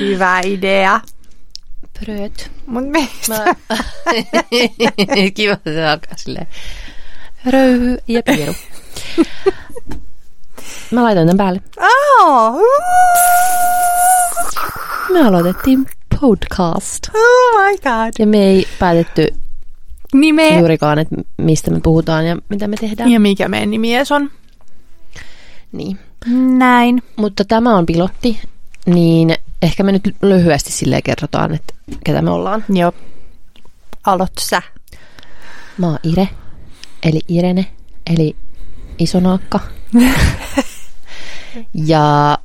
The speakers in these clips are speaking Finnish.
Hyvä idea. Bröt. Mut meistä. Mä... Kiva, että se alkaa silleen. Röyhy ja pieru. Mä laitoin tämän päälle. Oh, Me aloitettiin podcast. oh my god. Ja me ei päätetty Nime. juurikaan, että mistä me puhutaan ja mitä me tehdään. Ja mikä meidän nimi on? Niin. Näin. Mutta tämä on pilotti, niin ehkä me nyt lyhyesti silleen kerrotaan, että ketä me ollaan. Joo. Aloit sä. Mä oon Ire, eli Irene, eli isonaakka. ja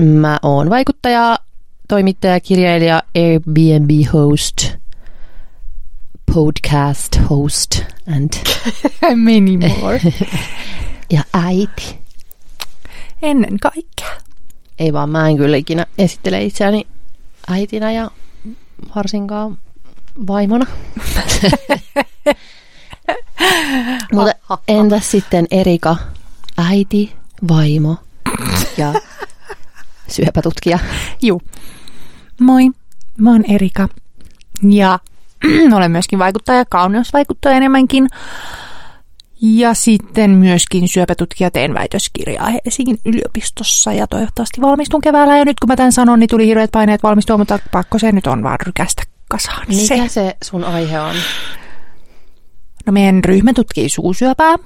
mä oon vaikuttaja, toimittaja, kirjailija, Airbnb-host, podcast host and, Many more. ja äiti. Ennen kaikkea. Ei vaan, mä en kyllä ikinä esittele itseäni äitinä ja varsinkaan vaimona. Mutta entäs sitten Erika, äiti, vaimo ja syöpätutkija? Juu. Moi, mä oon Erika. Ja olen myöskin vaikuttaja, kauneusvaikuttaja enemmänkin. Ja sitten myöskin syöpätutkija teen väitöskirjaa Helsingin yliopistossa ja toivottavasti valmistun keväällä. Ja nyt kun mä tämän sanon, niin tuli hirveät paineet valmistua, mutta pakko se nyt on vaan rykästä kasaan se. Mikä se sun aihe on? No meidän ryhmä tutkii suusyöpää,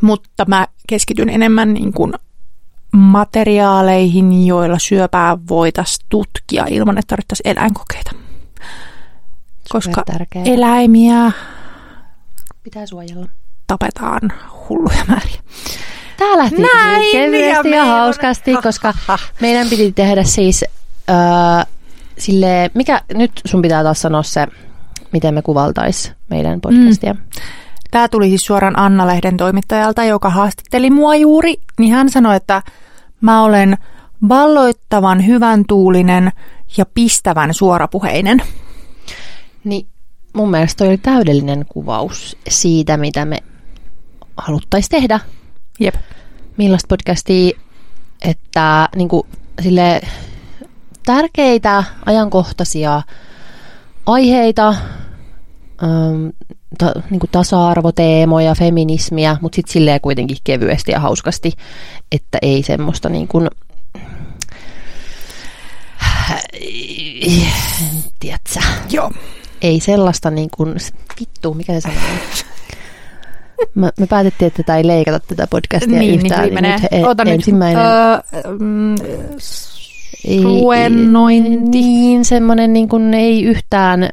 mutta mä keskityn enemmän niin kuin materiaaleihin, joilla syöpää voitaisiin tutkia ilman, että tarvittaisiin eläinkokeita. Koska eläimiä Pitää suojella. Tapetaan hulluja määriä. Tää lähti Näin, kevyesti ja ja, hauskasti, koska meidän piti tehdä siis äh, sille, mikä, nyt sun pitää taas sanoa se, miten me kuvaltais meidän podcastia. Mm. Tämä tuli siis suoraan Anna-lehden toimittajalta, joka haastatteli mua juuri, niin hän sanoi, että mä olen valloittavan hyvän tuulinen ja pistävän suorapuheinen. Niin mun mielestä toi oli täydellinen kuvaus siitä, mitä me haluttaisiin tehdä. Jep. Millaista podcastia, että niin kuin, sille, tärkeitä, ajankohtaisia aiheita, ähm, ta, niin kuin tasa-arvoteemoja, feminismiä, mutta sitten silleen kuitenkin kevyesti ja hauskasti, että ei semmoista niin kuin, tiedätkö, Joo. ei sellaista niin kuin, vittu, mikä se sanoo? me päätettiin, että tätä ei leikata tätä podcastia Niin, niin yhtään. viimeinen. nyt he, Ota nyt. ensimmäinen Öö, mm, luennointi. Niin, semmoinen niin kuin ei yhtään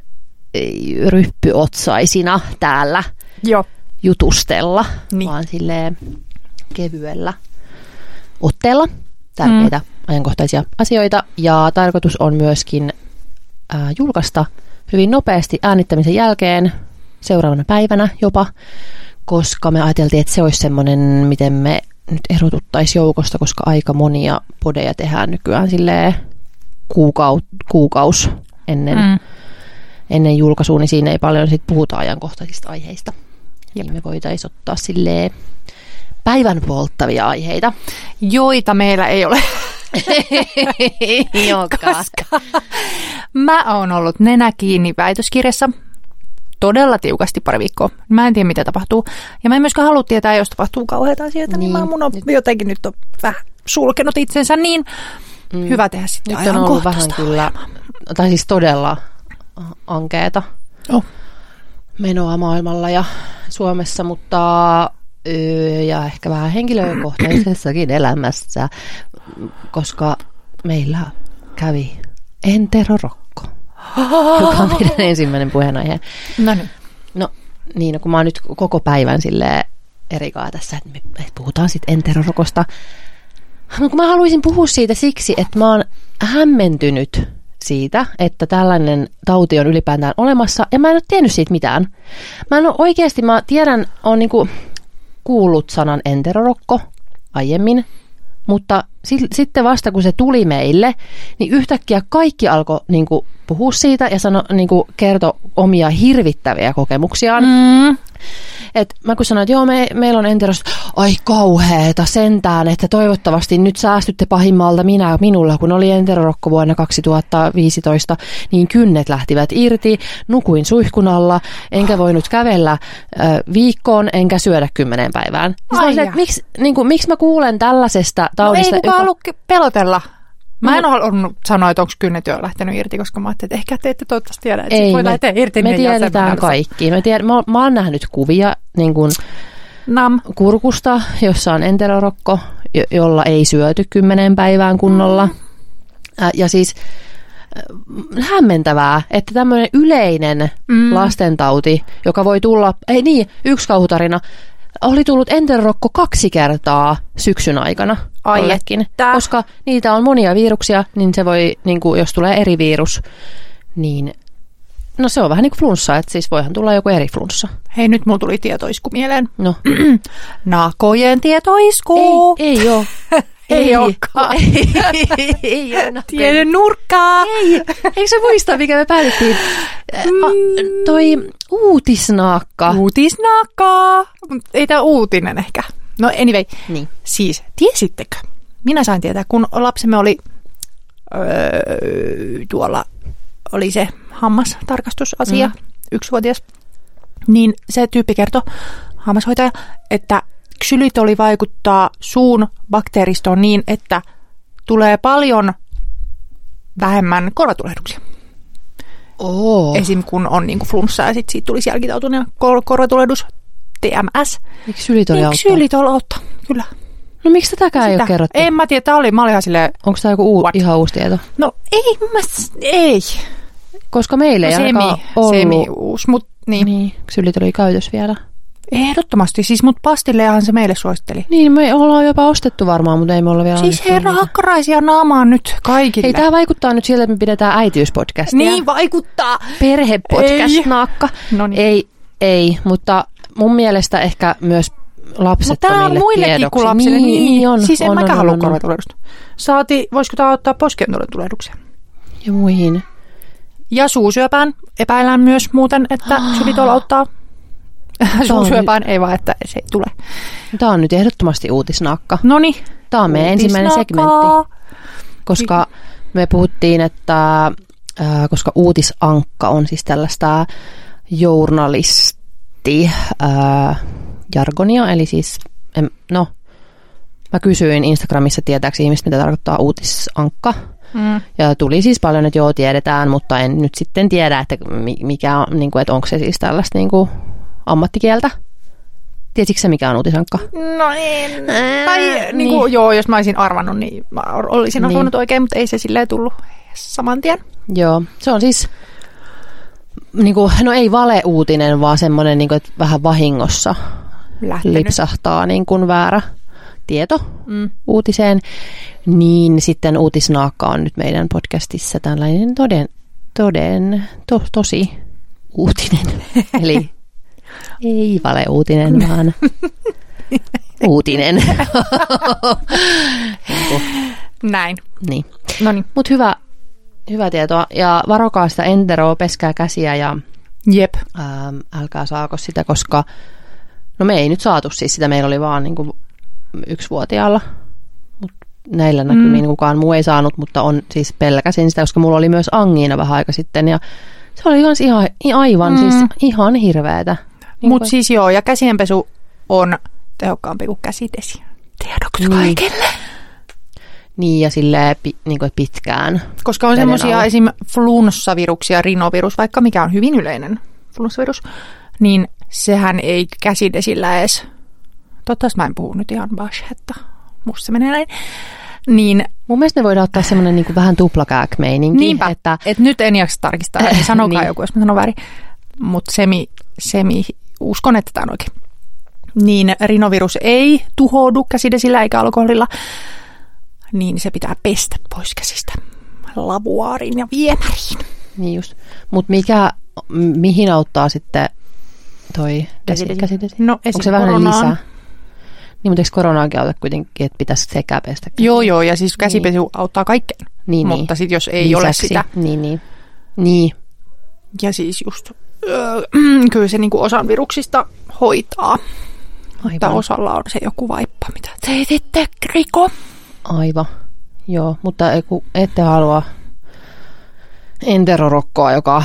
ryppyotsaisina täällä Joo. jutustella, Niin. vaan silleen kevyellä otteella tärkeitä mm. ajankohtaisia asioita. Ja tarkoitus on myöskin ää, julkaista hyvin nopeasti äänittämisen jälkeen, seuraavana päivänä jopa, koska me ajateltiin, että se olisi semmoinen, miten me nyt erotuttaisiin joukosta, koska aika monia podeja tehdään nykyään silleen kuukau, kuukaus ennen, mm. Ennen julkaisua, niin siinä ei paljon sit puhuta ajankohtaisista aiheista. Niin me voitaisiin ottaa silleen päivän polttavia aiheita. Joita meillä ei ole. Koska mä oon ollut nenä kiinni väitöskirjassa todella tiukasti pari viikkoa. Mä en tiedä, mitä tapahtuu. Ja mä en myöskään halua tietää, jos tapahtuu kauheita asioita, niin, niin mä mun on nyt- jotenkin nyt on vähän sulkenut itsensä, niin mm. hyvä tehdä sitten Nyt on ollut vähän kyllä, tai siis todella ankeeta Oh. menoa maailmalla ja Suomessa, mutta ja ehkä vähän henkilökohtaisessakin elämässä, koska meillä kävi Entero Rokko, joka on meidän ensimmäinen puheenaihe. No niin. No niin, no kun mä oon nyt koko päivän sille Erikaa tässä, että me puhutaan sitten enterorokosta. No kun mä haluaisin puhua siitä siksi, että mä oon hämmentynyt siitä, että tällainen tauti on ylipäätään olemassa, ja mä en ole tiennyt siitä mitään. Mä en ole oikeasti, mä tiedän, on niinku kuullut sanan enterorokko aiemmin, mutta si- sitten vasta kun se tuli meille, niin yhtäkkiä kaikki alkoi niinku puhua siitä ja sano, niinku kertoi omia hirvittäviä kokemuksiaan. Mm. Et mä kun sanoin, että joo, me, meillä on enteros, ai kauheeta sentään, että toivottavasti nyt säästytte pahimmalta minä, minulla, kun oli enterorokko vuonna 2015, niin kynnet lähtivät irti, nukuin suihkunalla, enkä voinut kävellä äh, viikkoon, enkä syödä kymmeneen päivään. Siis että miksi, niin kuin, miksi mä kuulen tällaisesta No ei taudista? kukaan halua ke- pelotella. Mä en No. halunnut sanoa, että onko kynnet jo lähtenyt irti, koska mä ajattelin, että ehkä te ette toivottavasti tiedä, että Ei, voi me, lähteä irti. me niin tiedetään kaikki. Me tiedän, mä, mä oon nähnyt kuvia niin kuin Nam. kurkusta, jossa on enterorokko, jo- jolla ei syöty kymmeneen päivään kunnolla. Mm. Ja siis hämmentävää, että tämmöinen yleinen mm. lastentauti, joka voi tulla, ei niin, yksi kauhutarina, oli tullut enterorokko kaksi kertaa syksyn aikana Ai jollekin. että. Koska niitä on monia viruksia, niin se voi, niin kuin, jos tulee eri virus, niin no se on vähän niin kuin flunssa, että siis voihan tulla joku eri flunssa. Hei, nyt mulla tuli tietoisku mieleen. No, Nakojen tietoisku. ei, ei ole. Ei olekaan. Ei, ei, ei nurkkaa. Ei, eikö se muista, mikä me päätettiin? Ä, A, toi uutisnaakka. Uutisnaakkaa. Ei tämä uutinen ehkä. No anyway, Niin. siis tiesittekö? Minä sain tietää, kun lapsemme oli öö, tuolla, oli se hammastarkastusasia, mm. yksivuotias, niin se tyyppi kertoi, hammashoitaja, että ksylitoli vaikuttaa suun bakteeristoon niin, että tulee paljon vähemmän korvatulehduksia. Oo. Esim. kun on niinku flunssa ja sit siitä tulisi jälkitautuneen kor- korvatulehdus, TMS. Miksi sylit oli Niin auttaa? ksylitol auttaa, kyllä. No miksi tätäkään ei ole kerrottu? En mä tiedä, tää oli, mä olin ihan silleen, Onko tämä joku uu, What? ihan uusi tieto? no ei, mä, ei. Koska meillä ei No, ainakaan semi, ollut. semi uusi, mut niin. Niin, sylit oli käytös vielä. Ehdottomasti, siis mut pastillejahan se meille suositteli. Niin, me ollaan jopa ostettu varmaan, mutta ei me olla vielä Siis herra niitä. hakkaraisia naamaan nyt kaikille. Hei, tämä vaikuttaa nyt siltä, että me pidetään äitiyspodcastia. niin vaikuttaa. Perhepodcast Ei. naakka. Noniin. Ei, ei, mutta mun mielestä ehkä myös Mutta tämä on muillekin tiedoksi. kuin lapsille. Niin, niin on. Siis en on, mäkään halua korvatulehdusta. Saati, voisiko tämä ottaa poskien tulehduksia? Ja muihin. Ja suusyöpään epäillään myös muuten, että ksylitol auttaa. Suusyöpään ei vaan, että se ei tule. Tämä on nyt ehdottomasti uutisnaakka. Noni. Tämä on meidän ensimmäinen segmentti, koska me puhuttiin, että äh, koska uutisankka on siis tällaista journalisti äh, jargonia, eli siis, em, no, mä kysyin Instagramissa tietääkö ihmiset, mitä tarkoittaa uutisankka. Mm. Ja tuli siis paljon, että joo, tiedetään, mutta en nyt sitten tiedä, että mi- mikä on, niin kuin, että onko se siis tällaista niin kuin, ammattikieltä. Tiesitkö se, mikä on uutisankka? No en. Ää, Tai niin. niin kuin, joo, jos mä olisin arvannut, niin mä olisin Niin. osannut oikein, mutta ei se silleen tullut saman tien. Joo, se on siis, niin kuin, no ei valeuutinen, vaan semmoinen, niin kuin, että vähän vahingossa Lähtenyt. lipsahtaa niin kuin väärä tieto Mm. uutiseen. Niin sitten uutisnaakka on nyt meidän podcastissa tällainen toden, toden to, tosi uutinen. Eli ei valeuutinen, vaan uutinen. Niin kuin, Näin. niin. No niin. Mutta hyvä, hyvä tietoa. Ja varokaa sitä enteroa, peskää käsiä ja Jep. ähm, älkää saako sitä, koska no me ei nyt saatu siis sitä. Meillä oli vaan niinku yksivuotiaalla. Mut näillä mm. kukaan muu ei saanut, mutta on siis pelkäsin sitä, koska mulla oli myös angiina vähän aika sitten. Ja se oli ihan, i- aivan mm. siis ihan hirveetä. Niin Mutta siis joo, ja käsienpesu on tehokkaampi kuin käsidesi. Tiedoksi Niin. kaikille. Niin ja silleen pi, niin kuin pitkään. Koska on semmoisia esim. flunssaviruksia, rinovirus, vaikka mikä on hyvin yleinen flunssavirus, niin sehän ei käsidesillä edes, toivottavasti mä en puhu nyt ihan bashetta, musta se menee näin, niin Mun mielestä me voidaan ottaa semmoinen niin vähän tuplakääk-meininki. niinpä, Että, että et nyt en jaksa tarkistaa, niin sanokaa Niin. joku, jos mä sanon väärin, mutta semi, semi, uskon, että tämä on oikein. Niin rinovirus ei tuhoudu käsidesillä eikä alkoholilla, niin se pitää pestä pois käsistä lavuaariin ja viemäriin. Niin just. Mutta mikä, mihin auttaa sitten toi desi, Käsidesi. käsidesi? No. Onko se vähän lisää? Niin, mutta eikö koronaakin auta kuitenkin, että pitäisi sekä pestä? käsiä? Joo, joo, ja siis käsipesu auttaa kaikkeen. Niin, Mutta niin. sitten jos ei ole Lisäksi. sitä, Niin, niin. Niin, ja siis just, öö, kyllä se niinku osan viruksista hoitaa. Aivan. osalla on se joku vaippa, mitä teetitte, Riko. Aivan. Joo, mutta ette halua enterorokkoa, joka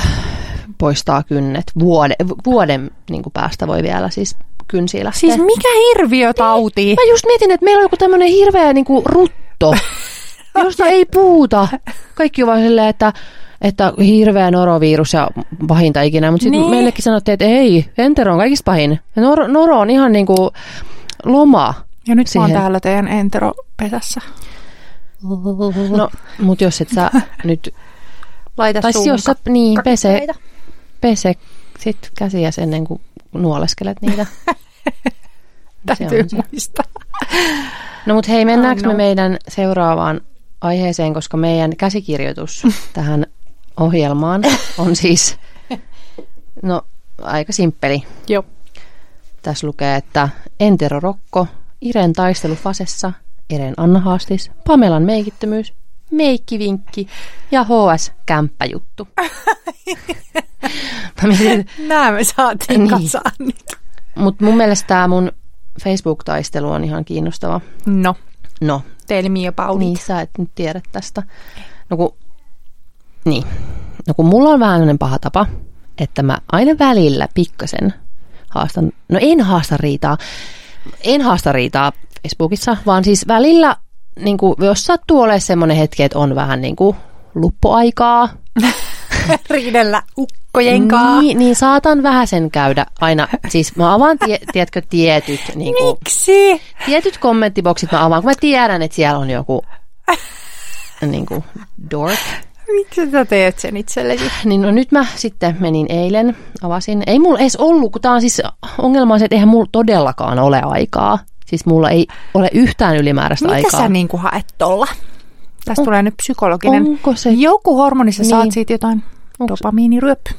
poistaa kynnet. Vuode, vuoden niin kuin päästä voi vielä siis kynsiä lähteä. Siis mikä hirviötauti? Mä just mietin, että meillä on joku tämmöinen hirveä niin kuin rutto, josta ei puhuta. Kaikki on vaan silleen, että, että hirveä norovirus ja pahinta ikinä. Mutta sitten Niin. meillekin sanottiin, että ei, entero on kaikista pahin. Ja Noro, on ihan niin kuin loma. Ja nyt mä oon Siihen. täällä teidän enteropesässä. No, mutta jos et sä nyt Laita Tai suun jos sä, niin, pese, pese sit käsiä ennen kuin nuoleskelet niitä. Täytyy muistaa. No mutta hei, mennäänkö Ai no. me meidän seuraavaan aiheeseen, koska meidän käsikirjoitus tähän ohjelmaan on siis, no aika simppeli. Joo. Tässä lukee, että Entero Rokko, Iren taistelufasessa, Eren Anna Haastis, Pamelan meikittömyys, meikkivinkki ja HS kämppäjuttu. Mä mietin, Nää me saatiin Niin. kasaan nyt. Mutta mun mielestä tämä mun Facebook-taistelu on ihan kiinnostava. No, No, tell me about niin sä et nyt tiedä tästä. No kun, niin. No kun mulla on vähän sellainen paha tapa, että mä aina välillä pikkasen haastan, no en haasta riitaa, en haasta riitaa Facebookissa, vaan siis välillä, niin kuin, jos sattuu olemaan semmoinen hetki, että on vähän niin kuin luppuaikaa, Riidellä ukkojen kaa. niin, niin saatan vähän sen käydä aina, siis mä avaan, tie, tiedätkö, tietyt niin kuin, Miksi? tietyt kommenttiboksit mä avaan, kun mä tiedän, että siellä on joku niin kuin dork. Miksi sä teet sen itsellesi? Niin no nyt mä sitten menin eilen, avasin. Ei mulla edes ollut, kun tää on siis ongelma on se, että eihän mulla todellakaan ole aikaa. Siis mulla ei ole yhtään ylimääräistä Mitä aikaa. sä niinku haet tolla? Tästä On- tulee nyt psykologinen. Onko se? Joku hormoni, sä Niin. saat siitä jotain Onko dopamiiniryöppy.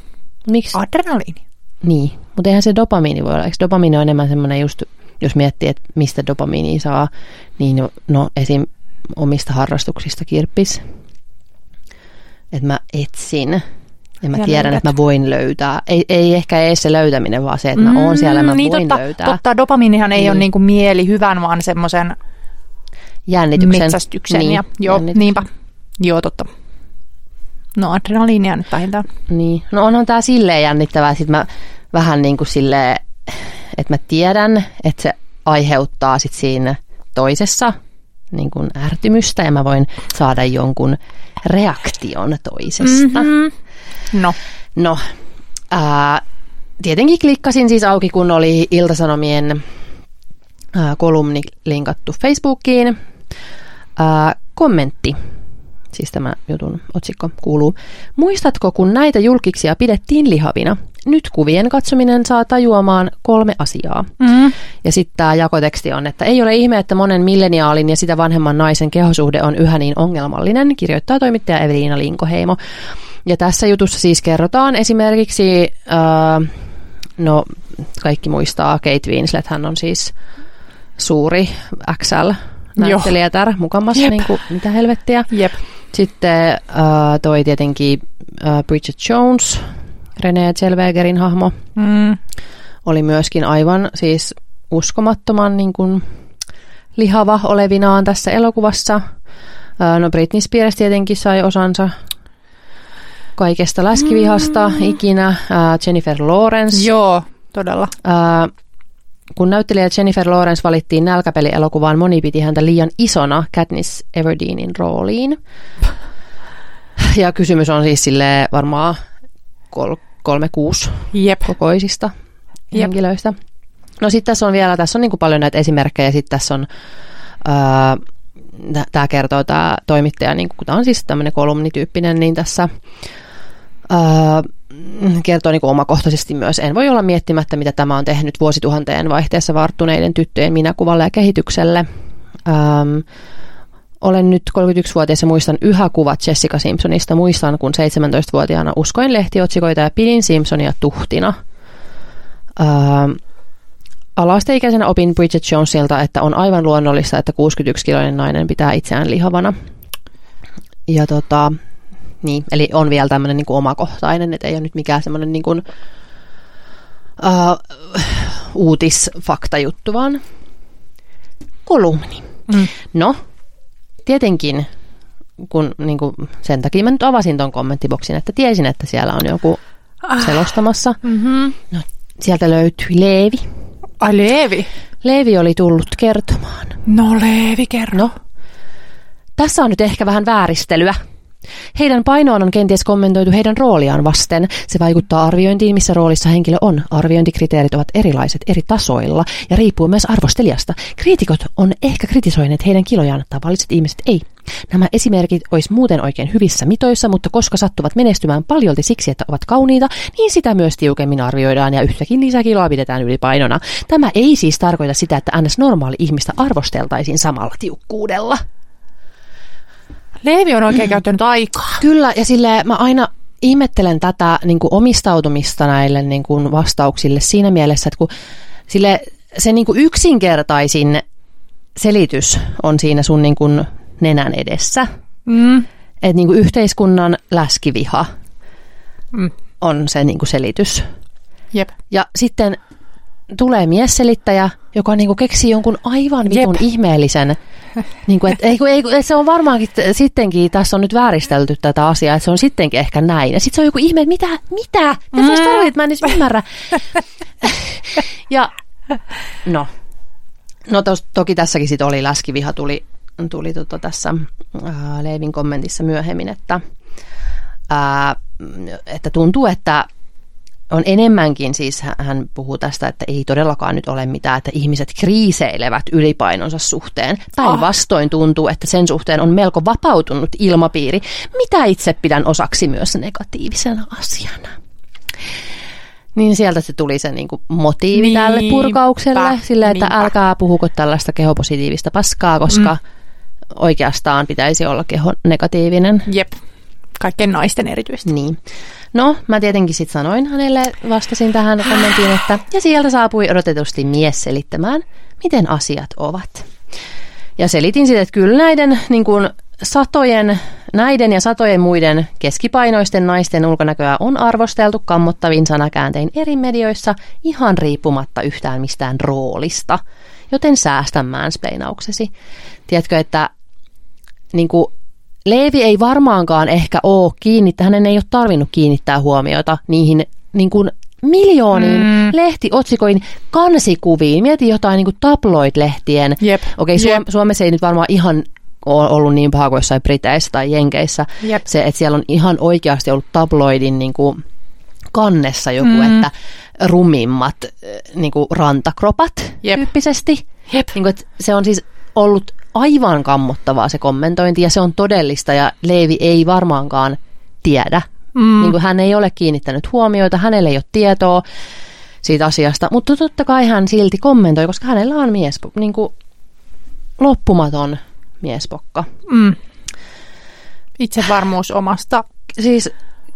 Miksi? Adrenaliini. Niin, mutta eihän se dopamiini voi olla. Eikö dopamiini ole enemmän semmoinen just, jos miettii, että mistä dopamiinia saa, niin no, no esim. omista harrastuksista kirppis. Että mä etsin ja mä Ja tiedän, löydät. että mä voin löytää. Ei, ei ehkä edes se löytäminen, vaan se, että mä oon siellä ja mä niin voin totta, löytää Totta, dopamiinihan ei Niin. ole niinku mieli hyvän, vaan semmoisen jännityksen. metsästyksen. Niin, ja, joo, jännityksen. niinpä. Joo, totta. No adrenaliinia nyt vähintään. Niin. No onhan tää silleen jännittävää. Sitten mä vähän niin kuin silleen, että mä tiedän, että se aiheuttaa sit siinä toisessa niin kuin ärtymystä ja mä voin saada jonkun reaktion toisesta. Mm-hmm. No, No, ää, tietenkin klikkasin siis auki, kun oli Iltasanomien ää, kolumni linkattu Facebookiin. Ää, kommentti, siis tämä jutun otsikko kuuluu. Muistatko, kun näitä julkiksia pidettiin lihavina? Nyt kuvien katsominen saa tajuamaan kolme asiaa. mm. Ja sitten tämä jakoteksti on, että ei ole ihme, että monen milleniaalin ja sitä vanhemman naisen kehosuhde on yhä niin ongelmallinen, kirjoittaa toimittaja Eveliina Linkoheimo. Ja tässä jutussa siis kerrotaan esimerkiksi, äh, no kaikki muistaa, Kate Winslet, hän on siis suuri XL-näyttelijätär mukamassa, Jep. niin kuin, mitä helvettiä. jep. Sitten äh, toi tietenkin äh, Bridget Jones, Renee Zellwegerin hahmo, Mm. oli myöskin aivan siis uskomattoman niin kuin, lihava olevinaan tässä elokuvassa. No Britney Spears tietenkin sai osansa kaikesta läskivihasta mm. ikinä. Jennifer Lawrence. Joo, todella. Kun näyttelijä Jennifer Lawrence valittiin nälkäpelielokuvaan, moni piti häntä liian isona Katniss Everdeenin rooliin. Ja kysymys on siis sille varmaan kol- kolme kuusi Jep. kokoisista Jep. henkilöistä. No sitten tässä on vielä, tässä on niin kuin paljon näitä esimerkkejä, sitten tässä on, tämä kertoo tämä toimittaja, niin kun tämä on siis tämmöinen kolumnityyppinen, niin tässä ää, kertoo niin kuin omakohtaisesti myös. En voi olla miettimättä, mitä tämä on tehnyt vuosituhanteen vaihteessa varttuneiden tyttöjen minäkuvalle ja kehitykselle. Ähm, olen nyt 31-vuotias ja muistan yhä kuvat Jessica Simpsonista. Muistan, kun 17-vuotiaana uskoin lehtiotsikoita ja pidin Simpsonia tuhtina. Ähm, Alasteikäisenä opin Bridget Jonesilta, että on aivan luonnollista, että 61-kiloinen nainen pitää itseään lihavana. Ja tota, niin, eli on vielä tämmöinen niin kuin omakohtainen, että ei ole nyt mikään semmoinen niin kuin, uh, uutisfaktajuttu, vaan kolumni. Mm. No, tietenkin, kun niin kuin, sen takia mä nyt avasin ton kommenttiboksin, että tiesin, että siellä on joku selostamassa. Mm-hmm. No, sieltä löytyi Leevi. Ai Leevi. Leevi oli tullut kertomaan. No Leevi, kerro. No, tässä on nyt ehkä vähän vääristelyä. Heidän painoaan on kenties kommentoitu heidän rooliaan vasten. Se vaikuttaa arviointiin, missä roolissa henkilö on. Arviointikriteerit ovat erilaiset eri tasoilla ja riippuu myös arvostelijasta. Kriitikot on ehkä kritisoineet heidän kilojaan, tavalliset ihmiset ei. Nämä esimerkit olisi muuten oikein hyvissä mitoissa, mutta koska sattuvat menestymään paljolti siksi, että ovat kauniita, niin sitä myös tiukemmin arvioidaan ja yhtäkin lisäkiloa pidetään ylipainona. Tämä ei siis tarkoita sitä, että ns. normaali ihmistä arvosteltaisiin samalla tiukkuudella. Leevi on oikein käyttänyt aikaa. Kyllä, ja sille mä aina ihmettelen tätä niin kuin omistautumista näille niin kuin vastauksille siinä mielessä, että kun sille, se niin kuin yksinkertaisin selitys on siinä sun niin kuin nenän edessä. Mm. Että niin kuin yhteiskunnan läskiviha Mm. on se niin kuin selitys. Jep. Ja sitten tulee miesselittäjä, joka niinku keksii jonkun aivan vitun Jep. ihmeellisen. Niinku, et, ei, ei, et se on varmaankin sittenkin, tässä on nyt vääristelty tätä asiaa, että se on sittenkin ehkä näin. Ja sitten se on joku ihme, että mitä, mitä? Mitä mm. tarvitset? Mä en edes ymmärrä. ja no, no tos, toki tässäkin sit oli läskiviha, tuli, tuli tota tässä ää, Leivin kommentissa myöhemmin, että, ää, että tuntuu, että on enemmänkin, siis hän- puhuu tästä, että ei todellakaan nyt ole mitään, että ihmiset kriiseilevät ylipainonsa suhteen. Päinvastoin tuntuu, että sen suhteen on melko vapautunut ilmapiiri, mitä itse pidän osaksi myös negatiivisena asiana. Niin sieltä se tuli se niinku motiivi Niinpä, tälle purkaukselle, sille, että niinpä. älkää puhuko tällaista kehopositiivista paskaa, koska mm. oikeastaan pitäisi olla keho negatiivinen. Jep. Kaikkien naisten erityisesti. Niin. No, mä tietenkin sitten sanoin hänelle, vastasin tähän kommenttiin, että ja sieltä saapui odotetusti mies selittämään, miten asiat ovat. Ja selitin sitten, että kyllä näiden niin kuin satojen, näiden ja satojen muiden keskipainoisten naisten ulkonäköä on arvosteltu kammottavin sanakääntein eri medioissa ihan riippumatta yhtään mistään roolista. Joten säästä mansplainauksesi. Tiedätkö, että niin kuin Leevi ei varmaankaan ehkä ole kiinnittää, hänen ei ole tarvinnut kiinnittää huomiota niihin niin kuin miljooniin mm. lehtiotsikoin kansikuviin. Mieti jotain niin kuin tabloid-lehtien. Jep. Okei, Jep. Suom- Suomessa ei nyt varmaan ihan ole ollut niin paha kuin jossain Briteissä tai Jenkeissä. Jep. Se, että siellä on ihan oikeasti ollut tabloidin niin kuin kannessa joku, mm. että rumimmat eh, niin kuin rantakropat Jep. tyyppisesti. Jep. Niin kuin, että se on siis ollut aivan kammottavaa se kommentointi ja se on todellista ja Leivi ei varmaankaan tiedä. Mm. Niin kuin hän ei ole kiinnittänyt huomioita, hänellä ei ole tietoa siitä asiasta, mutta totta kai hän silti kommentoi, koska hänellä on mies, niin kuin loppumaton miespokka. Mm. Itsevarmuus omasta Siis,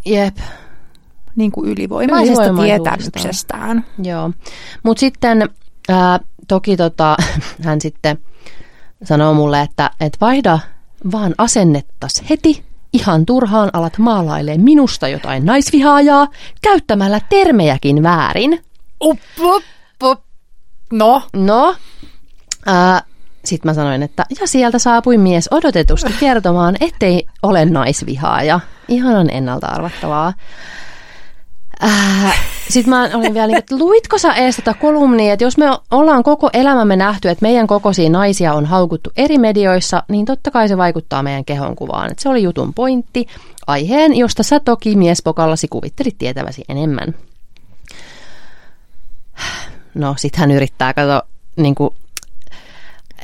jep, niin kuin ylivoimaisesta Ylivoimaisuudestaan. tietämyksestään. Joo, mutta sitten ää, toki tota, hän sitten sanoo mulle, että et vaihda vaan asennettas heti, ihan turhaan alat maalailee minusta jotain naisvihaajaa käyttämällä termejäkin väärin. Up, up, up. No, No, ää, sitten mä sanoin, että ja sieltä saapui mies odotetusti kertomaan, ettei ole naisvihaaja. Ihanan ennalta arvattavaa. Sitten mä olin vielä niin, että luitko sä ees tätä kolumnia, että jos me ollaan koko elämämme nähty, että meidän kokoisia naisia on haukuttu eri medioissa, niin totta kai se vaikuttaa meidän kehonkuvaan. Et se oli jutun pointti, aiheen, josta sä toki miespokallasi kuvittelit tietäväsi enemmän. No, sit hän yrittää katsoa, niin kuin,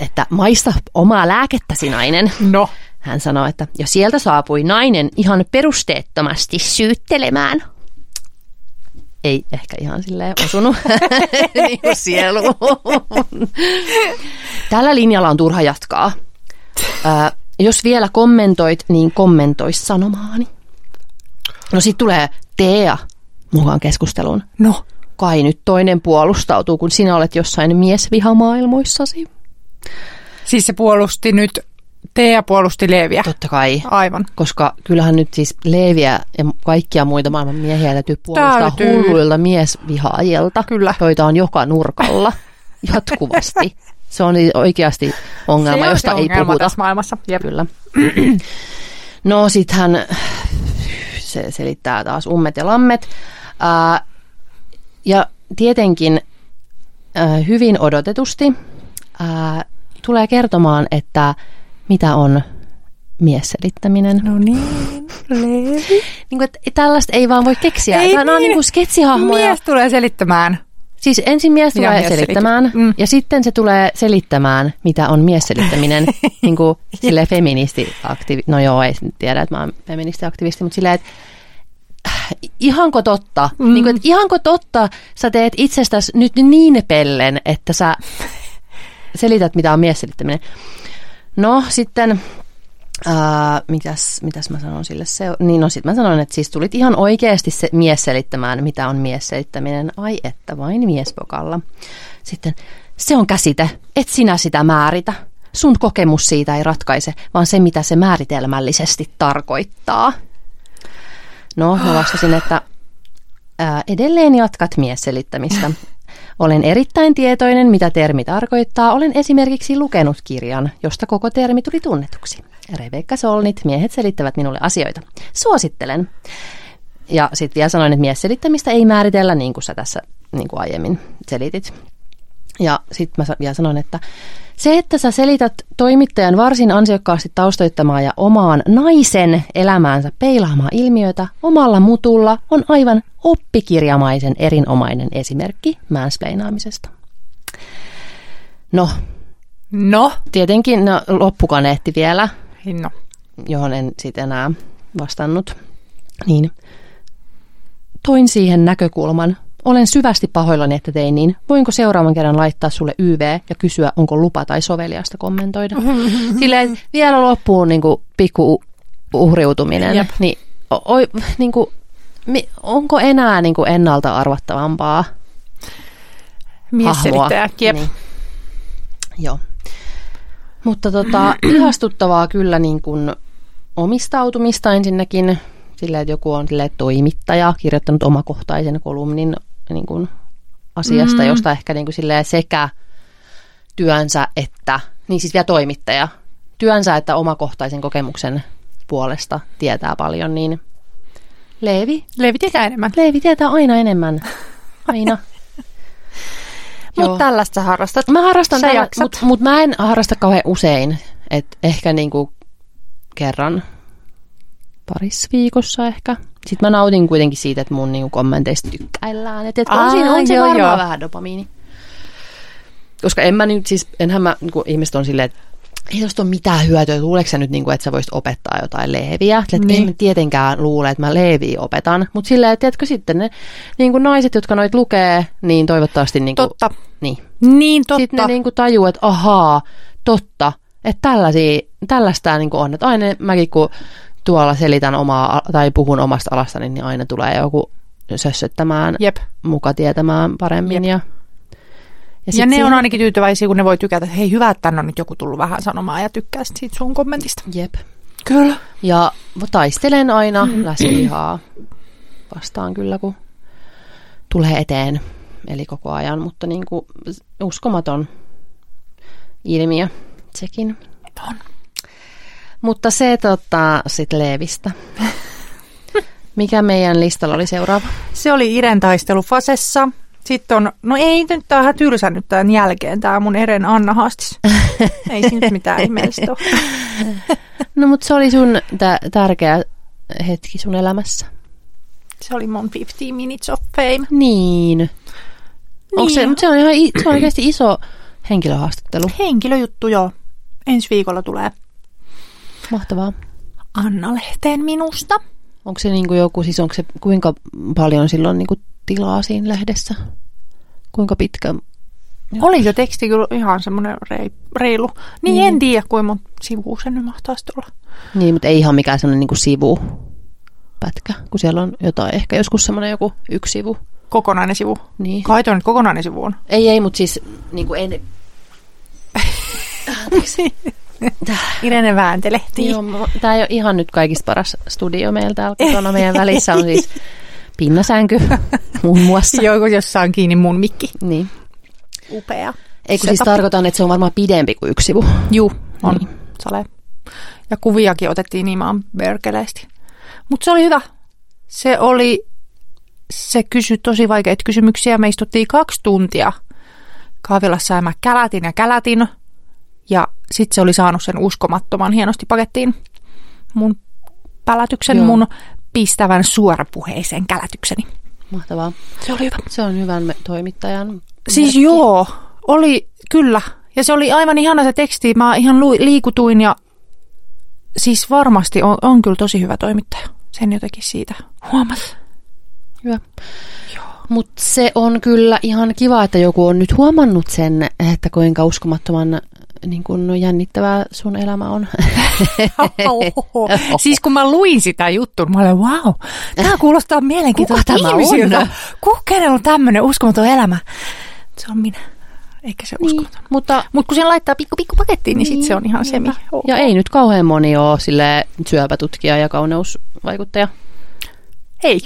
että maista omaa lääkettäsi nainen. no. Hän sanoi, että jo sieltä saapui nainen ihan perusteettomasti syyttelemään. Ei ehkä ihan silleen osunut niin kuin sieluun. Tällä linjalla on turha jatkaa. Ää, jos vielä kommentoit, niin kommentoi sanomaani. No sitten tulee Tea mukaan keskusteluun. No. Kai nyt toinen puolustautuu, kun sinä olet jossain miesvihamaailmoissasi. Siis se puolusti nyt Teija puolusti Leeviä. Totta kai. Aivan. Koska kyllähän nyt siis Leeviä ja kaikkia muita maailman miehiä täytyy puolustaa Täytyy. hulluilta miesvihaajilta, Kyllä. joita on joka nurkalla jatkuvasti. Se on oikeasti ongelma, se on josta se ei ongelma puhuta. tässä maailmassa. Jep. Kyllä. No sit hän se selittää taas ummet ja lammet. Ää, ja tietenkin ää, hyvin odotetusti ää, tulee kertomaan, että mitä on miesselittäminen. No niin, Leevi. Niin kuin, että tällaista ei vaan voi keksiä. Ei Nämä on niin. niin kuin sketsihahmoja. Mies tulee selittämään. Siis ensin mies tulee mies selittämään? Mm. ja sitten se tulee selittämään, mitä on miesselittäminen. niin kuin silleen feministi aktivi... No joo, ei tiedä, että mä oon feministiaktivisti, mutta silleen, että äh, ihanko totta? Mm. Mm. Niin kuin, että ihanko totta sä teet itsestäsi nyt niin pellen, että sä selität, mitä on miesselittäminen. No sitten, ää, mitäs, mitäs mä sanon sille? Se, niin no sit mä sanon, että siis tulit ihan oikeasti se mies selittämään, mitä on mies selittäminen. Ai että, vain miespokalla. Sitten, se on käsite, et sinä sitä määritä. Sun kokemus siitä ei ratkaise, vaan se, mitä se määritelmällisesti tarkoittaa. No, mä vastasin, että ää, edelleen jatkat miesselittämistä. Olen erittäin tietoinen, mitä termi tarkoittaa. Olen esimerkiksi lukenut kirjan, josta koko termi tuli tunnetuksi. Rebekka Solnit, miehet selittävät minulle asioita. Suosittelen. Ja sitten vielä sanoin, että miesselittämistä ei määritellä niin kuin sä tässä niin kuin aiemmin selitit. Ja sitten mä vielä sanoin, että se, että sä selität toimittajan varsin ansiokkaasti taustoittamaa ja omaan naisen elämäänsä peilaamaa ilmiötä omalla mutulla on aivan oppikirjamaisen erinomainen esimerkki mansplainaamisesta. No, No. tietenkin no, loppukaneetti vielä, No. johon en sitten enää vastannut. Niin, toin siihen näkökulman. Olen syvästi pahoillani, että tein niin. Voinko seuraavan kerran laittaa sulle YV ja kysyä, onko lupa tai soveliasta kommentoida? Silleen vielä loppuun niin kuin, pikku uhriutuminen. Jep. Niin, o, o, niin kuin, mi, onko enää niin kuin ennalta arvattavampaa Mies hahmoa? Jep. Niin. Joo. Mutta tota, ihastuttavaa kyllä niin kuin omistautumista ensinnäkin. Sillä, että joku on silleen, toimittaja, kirjoittanut omakohtaisen kolumnin niin kuin asiasta, Mm. josta ehkä niin kuin silleen sekä työnsä että, niin siis vielä toimittaja, työnsä että omakohtaisen kokemuksen puolesta tietää paljon, niin Leevi, Leevi tietää enemmän. Leevi tietää aina enemmän. Aina. Mutta tällaista sä harrastat. Mä harrastan tällä, mutta mut mä en harrasta kauhean usein. Et ehkä niinku kerran parissa viikossa ehkä. Sitten mä nautin kuitenkin siitä, että mun niinku kommenteista tykkäillään. Et, et on, Aa, siinä, on se joo, varmaan joo. vähän dopamiini. Koska en mä nyt siis, enhän mä, niinku, ihmiset on silleen, että ei tosta ole mitään hyötyä. Luuleeko sä nyt, niinku, että sä voisit opettaa jotain leeviä? Että Niin. niin. en tietenkään luule, että mä leeviä opetan. Mutta silleen, että tiedätkö sitten ne niinku naiset, jotka noit lukee, niin toivottavasti... Niinku, Totta. Niin, Niin totta. sitten ne niinku tajuu, että ahaa, totta, että tällaisia, tällaista niinku on. Että aina mäkin kun tuolla selitän omaa tai puhun omasta alastani, niin aina tulee joku sössöttämään, Jep. muka tietämään paremmin. Ja, Ja, sit ja ne siihen- on ainakin tyytyväisiä, kun ne voi tykätä, että hei hyvä, että tänne on nyt joku tullut vähän sanomaan ja tykkää siitä sun kommentista. Jep. Kyllä. Ja taistelen aina läsilihaa vastaan kyllä, kun tulee eteen. Eli koko ajan, mutta niin kuin uskomaton ilmiö sekin. On. Mutta se tota, sitten Leevistä. Mikä meidän listalla oli seuraava? Se oli Iren taistelu Fasessa. Sitten on, no ei nyt on ihan tylsä nyt tämän jälkeen, tämä mun Eren Anna haastis. ei siinä mitään ihmeellistä ole. No mutta se oli sun tä- tärkeä hetki sun elämässä. Se oli mun 15 minutes of fame. Niin. Onko se, Niin. mutta se on ihan se on oikeasti iso henkilöhaastattelu. Henkilöjuttu, joo. Ensi viikolla tulee Mahtavaa. Anna-lehteen minusta. Onko se niinku joku, siis onko se kuinka paljon silloin niinku tilaa siinä lehdessä? Kuinka pitkä? Oli se teksti kyllä ihan semmoinen rei, reilu. Niin, Niin. en tiedä, kuinka monta sivua se nyt mahtaisi olla. Niin, mutta ei ihan mikään sellainen niinku sivu pätkä, kun siellä on jotain, ehkä joskus semmoinen joku yksi sivu. Kokonainen sivu. Niin. Kai nyt kokonainen sivu on. Ei, ei, mutta siis niinku en... Irene vääntelehtii. Joo, tämä ei ole ihan nyt kaikista paras studio meillä täällä kotona. Meidän välissä on siis pinnasänky muun muassa. Joo, jossa on kiinni mun mikki. Niin. Upea. Ei kun siis tarkoitan, että se on varmaan pidempi kuin yksi sivu. Juu, on. Niin. Sale. Ja kuviakin otettiin niin maan börkeleesti. Mutta se oli hyvä. Se oli, se kysyi tosi vaikeita kysymyksiä. Me istuttiin kaksi tuntia kahvilassa ja mä kälätin ja kälätin. Ja sitten se oli saanut sen uskomattoman hienosti pakettiin mun pälätyksen, Joo. mun pistävän suorapuheisen kälätykseni. Mahtavaa. Se oli hyvä. Se on hyvän toimittajan Siis merkki. joo, oli kyllä. Ja se oli aivan ihana se teksti. Mä ihan liikutuin ja siis varmasti on, on kyllä tosi hyvä toimittaja. Sen jotenkin siitä huomas. Hyvä. Mutta se on kyllä ihan kiva, että joku on nyt huomannut sen, että kuinka uskomattoman niin kun jännittävää sun elämä on. siis kun mä luin sitä juttua, mä olin, wow, tämä kuulostaa mielenkiintoiselta Kuka tämä ihmisiltä. on? Kuka kenellä on tämmöinen uskomaton elämä? Se on minä. Eikä se Niin, uskomaton. mutta Mutta kun sen laittaa pikku pikku pakettiin, niin, sitten se on ihan semi. ja ei nyt kauhean moni ole sille syöpätutkija ja kauneusvaikuttaja. Ei,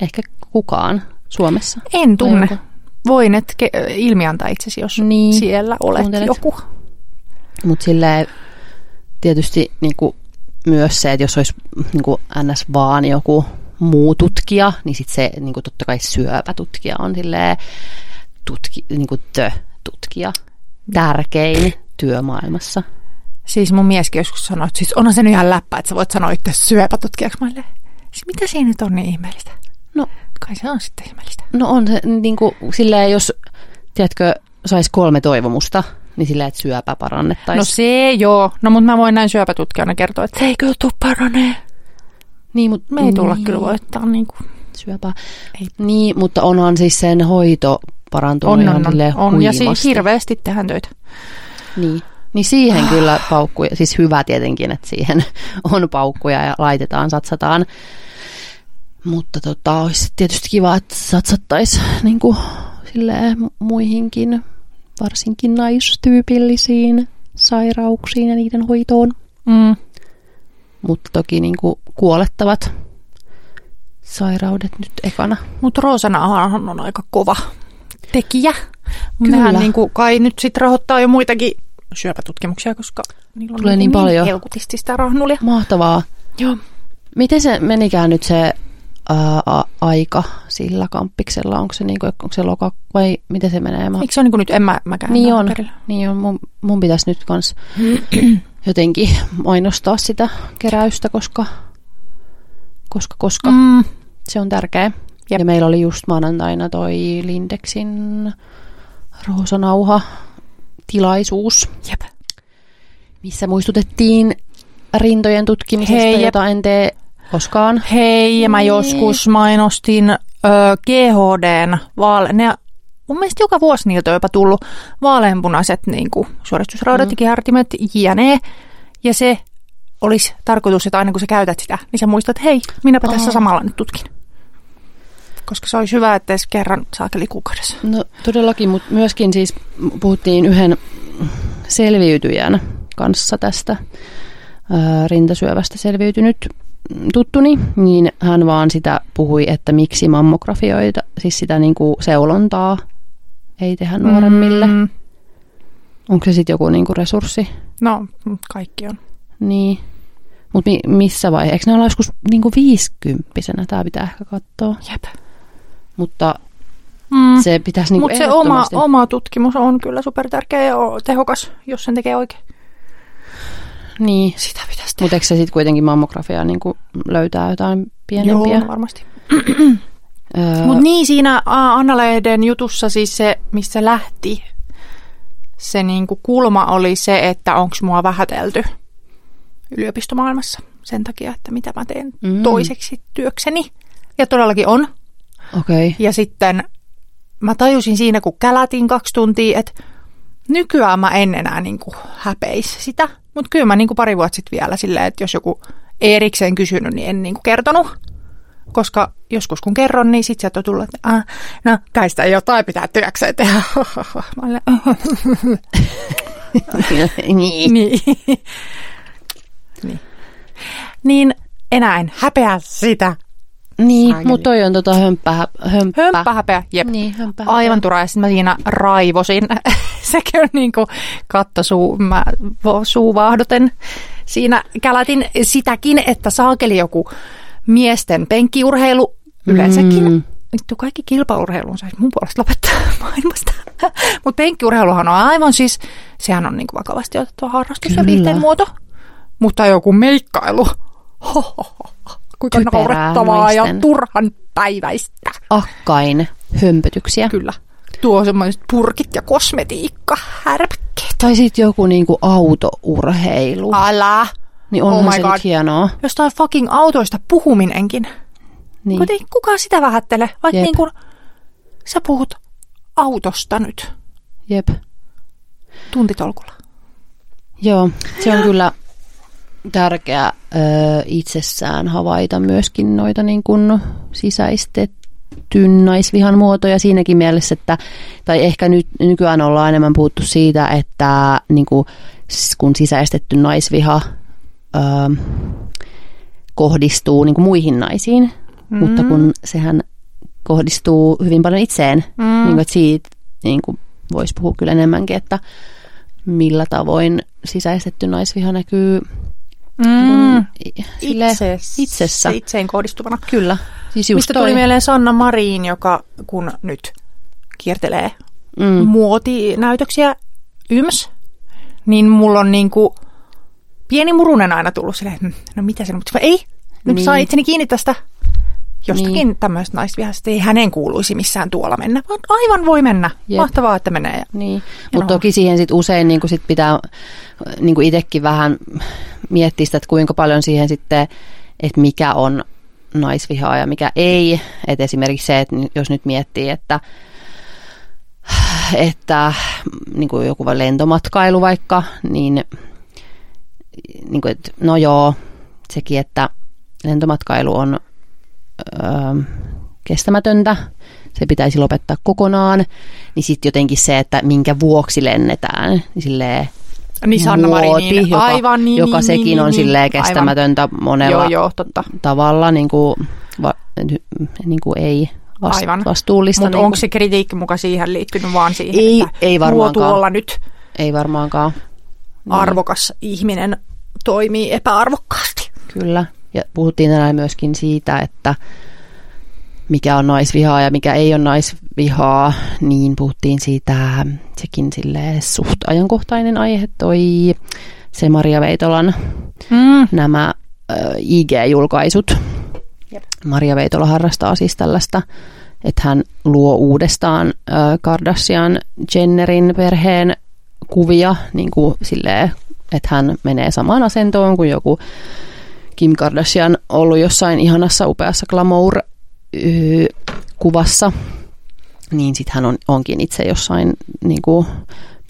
Ehkä kukaan Suomessa. en tunne. Voin et ke- ilmiantaa itsesi, jos Niin, siellä olet kuuntelet. joku. Mutta silleen tietysti niinku, myös se, että jos olisi niinku, ns. vaan joku muu tutkija, niin sitten se niinku, totta kai syöpätutkija on silleen, tutki, niinku, tö-tutkija. Tärkein työmaailmassa. Siis mun mieskin joskus sanoi, että siis onhan se nyt ihan läppä, että sä voit sanoa itse syöpätutkijaksi. Mä siis mitä siinä nyt on niin ihmeellistä? No, Kai se on sitten ihmeellistä. no on se niinku, silleen, jos, tiedätkö, saisi kolme toivomusta, niin silleen, että syöpä parannettaisiin. No se joo. No mutta mä voin näin syöpätutkijana kertoa, että se ei kyllä tuu paranee. niin, mut, Me ei tulla niin, kyllä voittaa niin kuin. syöpää. Ei. Niin, mutta onhan siis sen hoito parantunut On, ihan on, on. on. Ja siis hirveästi tehdään töitä. Niin. Niin siihen kyllä paukkuja, siis hyvä tietenkin, että siihen on paukkuja ja laitetaan, satsataan. Mutta tota, olisi tietysti kiva, että satsattaisiin niin kuin, silleen, muihinkin, varsinkin naistyypillisiin sairauksiin ja niiden hoitoon. Mm. Mutta toki niin kuin, kuolettavat sairaudet nyt ekana. Mutta Roosanahan on aika kova tekijä. Kyllä. Nehän niin kuin kai nyt sitten rahoittaa jo muitakin syöpätutkimuksia, koska niillä on Tulee niin, niin paljon. helkutisti sitä rahnulia. Mahtavaa. Joo. Miten se menikään nyt se ää, aika sillä kamppiksella? Onko se, niinku, onko se loka vai miten se menee? Mä, Eikö se ole niin kuin nyt, en mä, mäkään niin on, perillä. niin on. Mun, mun pitäisi nyt kans jotenkin mainostaa sitä keräystä, koska, koska, koska Mm. se on tärkeä. Jep. Ja meillä oli just maanantaina toi Lindexin Roosanauha tilaisuus, Jep. missä muistutettiin rintojen tutkimisesta, Hei, jep. jota en tee koskaan. Hei, ja mä Niin. joskus mainostin ö, GHDn vaale... Ne, mun mielestä joka vuosi niiltä on jopa tullut vaaleanpunaiset niin kuin suoristusraudat Mm. ja kihartimet, jne. Ja se olisi tarkoitus, että aina kun sä käytät sitä, niin sä muistat, että hei, minäpä tässä Aa. samalla nyt tutkin. Koska se olisi hyvä, että edes kerran saakeli kuukaudessa. No todellakin, mutta myöskin siis puhuttiin yhden selviytyjän kanssa tästä ää, rintasyövästä selviytynyt tuttuni, niin hän vaan sitä puhui, että miksi mammografioita, siis sitä niin kuin seulontaa ei tehdä nuoremmille. Mm. Mm, Onko se sitten joku niin kuin resurssi? no, kaikki on. Niin. Mutta mi- missä vaiheessa? Eikö ne olla joskus niin kuin viisikymppisenä? Tämä pitää ehkä katsoa. Jep. Mutta Mm. se pitäisi niin Mutta se oma, oma tutkimus on kyllä supertärkeä ja o- tehokas, jos sen tekee oikein. Niin. Sitä pitäisi tehdä. Mutta eikö se sitten kuitenkin mammografia niin löytää jotain pienempiä? Joo, varmasti. Öö, Mutta niin siinä Anna-lehden jutussa siis se, missä lähti, se niinku kulma oli se, että onko mua vähätelty yliopistomaailmassa sen takia, että mitä mä teen Mm. toiseksi työkseni. Ja todellakin on. Okei. Okay. Ja sitten mä tajusin siinä, kun kälätin kaksi tuntia, että nykyään mä en enää niinku häpeisi sitä. Mutta kyllä mä niinku pari vuotta sitten vielä silleen, että jos joku erikseen kysynyt, niin en niinku kertonut. Koska joskus kun kerron, niin sitten sieltä on tullut, että ah, no kai sitä jotain pitää työkseen tehdä. Mä olen, niin. niin. niin. Niin enää en häpeä sitä. Niin, Saakeli. mutta toi on tota hömppä, hömppä. Hömppä häpeä, jep. Niin, hömppä. Aivan turhaa, ja sitten mä siinä raivosin. Sekin on niin kuin katto suu, mä suuvahdoten. Siinä kälätin sitäkin, että saakeli joku miesten penkkiurheilu yleensäkin. Mm. Mm. Vittu, kaikki kilpaurheilun saisi mun puolesta lopettaa maailmasta. Mutta penkkiurheiluhan on aivan siis, sehän on niin kuin vakavasti otettava harrastus ja Kyllä. viihteen muoto. Mutta joku meikkailu, Hohoho. Kuinka Typerää naurettavaa ja turhan päiväistä. Akkain hömpötyksiä. Kyllä. Tuo semmoiset purkit ja kosmetiikka, härpäkkeet. Tai sitten joku niinku autourheilu. Älä. Niin onhan Oh se nyt hienoa. Jostain fucking autoista puhuminenkin. Niin. Niin. Kuten kukaan sitä vähättele, vaikka Jep. niin kuin sä puhut autosta nyt Jep. tuntitolkulla. Joo, se on kyllä tärkeää ö, itsessään havaita myöskin noita niin kuin sisäistetyn naisvihan muotoja siinäkin mielessä, että, tai ehkä nyt nykyään ollaan enemmän puhuttu siitä, että niin kuin, kun sisäistetty naisviha ö, kohdistuu niin kuin muihin naisiin, mm. mutta kun sehän kohdistuu hyvin paljon itseen, mm. niin kuin, että siitä niin kuin voisi puhua kyllä enemmänkin, että millä tavoin sisäistetty naisviha näkyy Mm. sille Itsessä. itsessä. Itseen kohdistuvana. Kyllä, siis just Mistä toi. tuli mieleen Sanna Marin, joka kun nyt kiertelee Mm. muotinäytöksiä yms, niin mulla on niinku pieni murunen aina tullut silleen, no mitä se, mutta ei, nyt niin. saa itseni kiinni tästä jostakin Niin. tämmöisestä naisvihasta. Ei hänen kuuluisi missään tuolla mennä, vaan aivan voi mennä. Jep. Mahtavaa, että menee. Niin, mutta toki siihen sit usein niin sit pitää niin itsekin vähän miettiä sitä, että kuinka paljon siihen sitten, että mikä on naisvihaa ja mikä ei. Et esimerkiksi se, että jos nyt miettii, että, että niin kuin joku lentomatkailu vaikka, niin, niin kuin, että no joo, sekin, että lentomatkailu on öö, kestämätöntä, se pitäisi lopettaa kokonaan, niin sitten jotenkin se, että minkä vuoksi lennetään, niin silleen Niin Sanna Marin, muoti, niin, joka, aivan niin, joka niin, sekin niin, on niin, silleen aivan. kestämätöntä monella Joo, joo, totta. tavalla, niin kuin, va, niin kuin ei vast, Aivan. vastuullista. Mutta niin onko se kritiikki muka siihen liittynyt vaan siihen, Ei- että ei varmaankaan. tuolla nyt Ei varmaankaan. Niin, arvokas ihminen toimii epäarvokkaasti. Kyllä. Ja puhuttiin tänään myöskin siitä, että mikä on naisvihaa ja mikä ei ole naisvihaa, niin puhuttiin siitä, sekin sille suht ajankohtainen aihe, toi se Maria Veitolan Mm. nämä ö, IG-julkaisut. Jep. Maria Veitola harrastaa siis tällaista, että hän luo uudestaan ö, Kardashian Jennerin perheen kuvia, niin kuin silleen, että hän menee samaan asentoon kuin joku Kim Kardashian ollut jossain ihanassa upeassa glamour-kuvassa, niin sitten hän on, onkin itse jossain niin kuin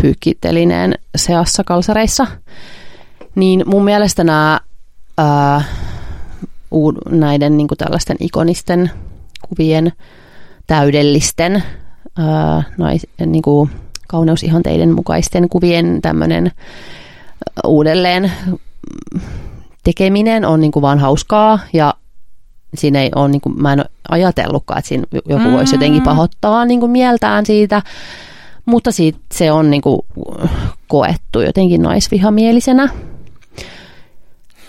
pyykkitelineen seassa kalsareissa. Niin mun mielestä nämä ää, uud- näiden niin kuin tällaisten ikonisten kuvien täydellisten ää, nais, niin kuin kauneusihanteiden mukaisten kuvien tämmöinen uudelleen tekeminen on niin kuin vaan hauskaa ja siinä ei ole, niin kuin, mä en ole ajatellutkaan, että siinä joku voisi jotenkin pahoittaa niin kuin mieltään siitä, mutta siitä se on niin kuin koettu jotenkin naisvihamielisenä,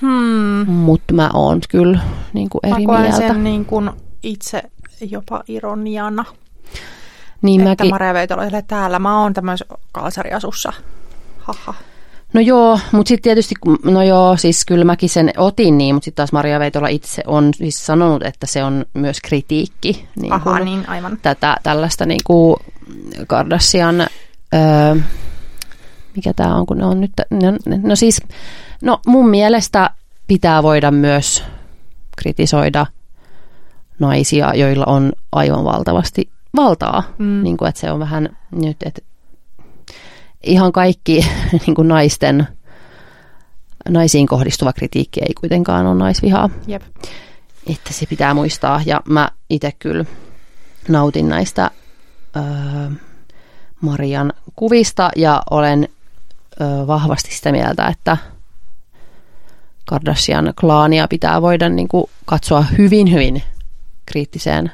Hmm. mutta mä oon kyllä niin kuin eri Mä koen mieltä. sen niin kuin itse jopa ironiana, niin että mäkin, Maria Veitola täällä. Mä oon tämmöisessä kalsariasussa. Haha. No joo, mutta sitten tietysti, no joo, siis kyllä mäkin sen otin niin, mutta sitten taas Maria Veitola itse on siis sanonut, että se on myös kritiikki. Niin Aha, kun niin aivan. tätä, tällaista niin kuin Kardashian, öö, mikä tämä on, kun ne on nyt, no, no siis, no mun mielestä pitää voida myös kritisoida naisia, joilla on aivan valtavasti valtaa. Mm. Niin kuin, että se on vähän nyt, että ihan kaikki niin kuin naisten, naisiin kohdistuva kritiikki ei kuitenkaan ole naisvihaa. Jep. Että se pitää muistaa. Ja mä itse kyllä nautin näistä öö, Marian kuvista ja olen ö, vahvasti sitä mieltä, että Kardashian klaania pitää voida niin kuin, katsoa hyvin, hyvin kriittiseen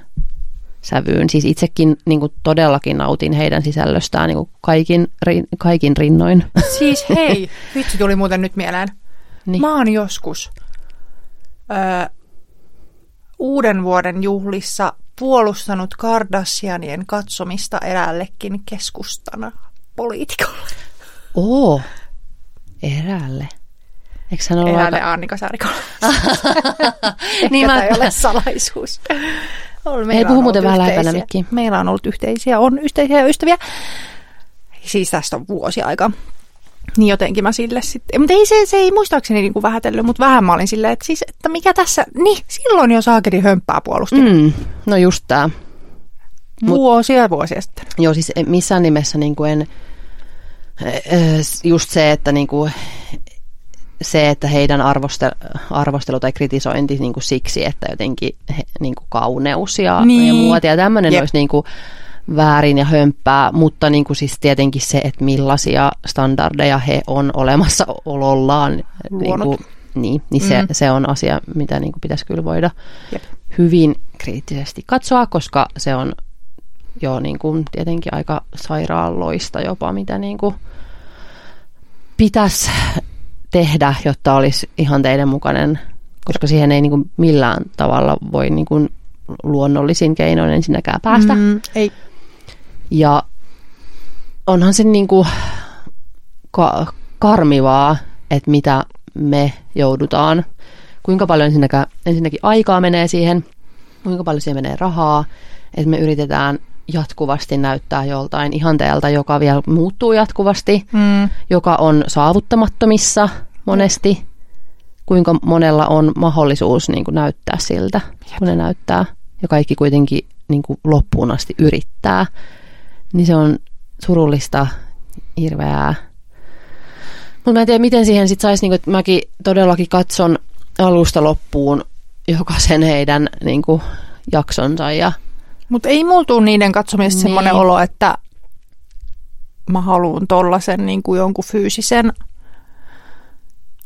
sävyyn. Siis itsekin niin kuin, todellakin nautin heidän sisällöstään niin kuin kaikin, rin, kaikin rinnoin. Siis hei, vitsi tuli muuten nyt mieleen. Niin. Mä oon joskus ö, uuden vuoden juhlissa puolustanut Kardashianien katsomista eräällekin keskustana poliitikolle. Oo, eräälle. Eikö hän ollut Eräälle aika... Annika Saarikolle. niin mä, ei ole salaisuus. Meillä puhu on muuten vähän lähempänä. Meillä on ollut yhteisiä, on yhteisiä ystäviä. Siis tästä on vuosi aika. Niin jotenkin mä sille sitten, mutta ei se, se ei muistaakseni niinku vähätellyt, mutta vähän mä olin silleen, että siis, että mikä tässä, niin silloin jo saakeli hömppää puolusti. Mm. no just tää. mut- Vuosia ja vuosia sitten. Joo, siis missään nimessä niin kuin en, ö, just se, että niin kuin, se, että heidän arvostelu, arvostelu tai kritisointi niin kuin siksi, että jotenkin he, niin kuin kauneus ja, Niin. ja muoti ja tämmöinen olisi niin kuin väärin ja hömppää, mutta niin kuin siis tietenkin se, että millaisia standardeja he on olemassa olollaan, niin, kuin, niin, niin se, Mm. se on asia, mitä niin kuin pitäisi kyllä voida Jep. hyvin kriittisesti katsoa, koska se on jo niin kuin tietenkin aika sairaaloista jopa, mitä niin kuin pitäisi tehdä, jotta olisi ihan teidän mukainen, koska siihen ei niin kuin millään tavalla voi niin kuin luonnollisin keinoin ensinnäkään päästä. Mm, ei. Ja onhan se niin kuin ka- karmivaa, että mitä me joudutaan, kuinka paljon ensinnäkin, aikaa menee siihen, kuinka paljon siihen menee rahaa, että me yritetään jatkuvasti näyttää joltain ihanteelta, joka vielä muuttuu jatkuvasti, Mm. joka on saavuttamattomissa monesti, kuinka monella on mahdollisuus niin kuin näyttää siltä, kun ne näyttää, ja kaikki kuitenkin niin kuin loppuun asti yrittää, niin se on surullista, hirveää. Mutta mä en tiedä, miten siihen sitten saisi, niin että mäkin todellakin katson alusta loppuun jokaisen heidän niin kuin, jaksonsa ja Mutta ei mulla niiden katsomisessa Niin. semmoinen olo, että mä haluan tollasen niin kuin jonkun fyysisen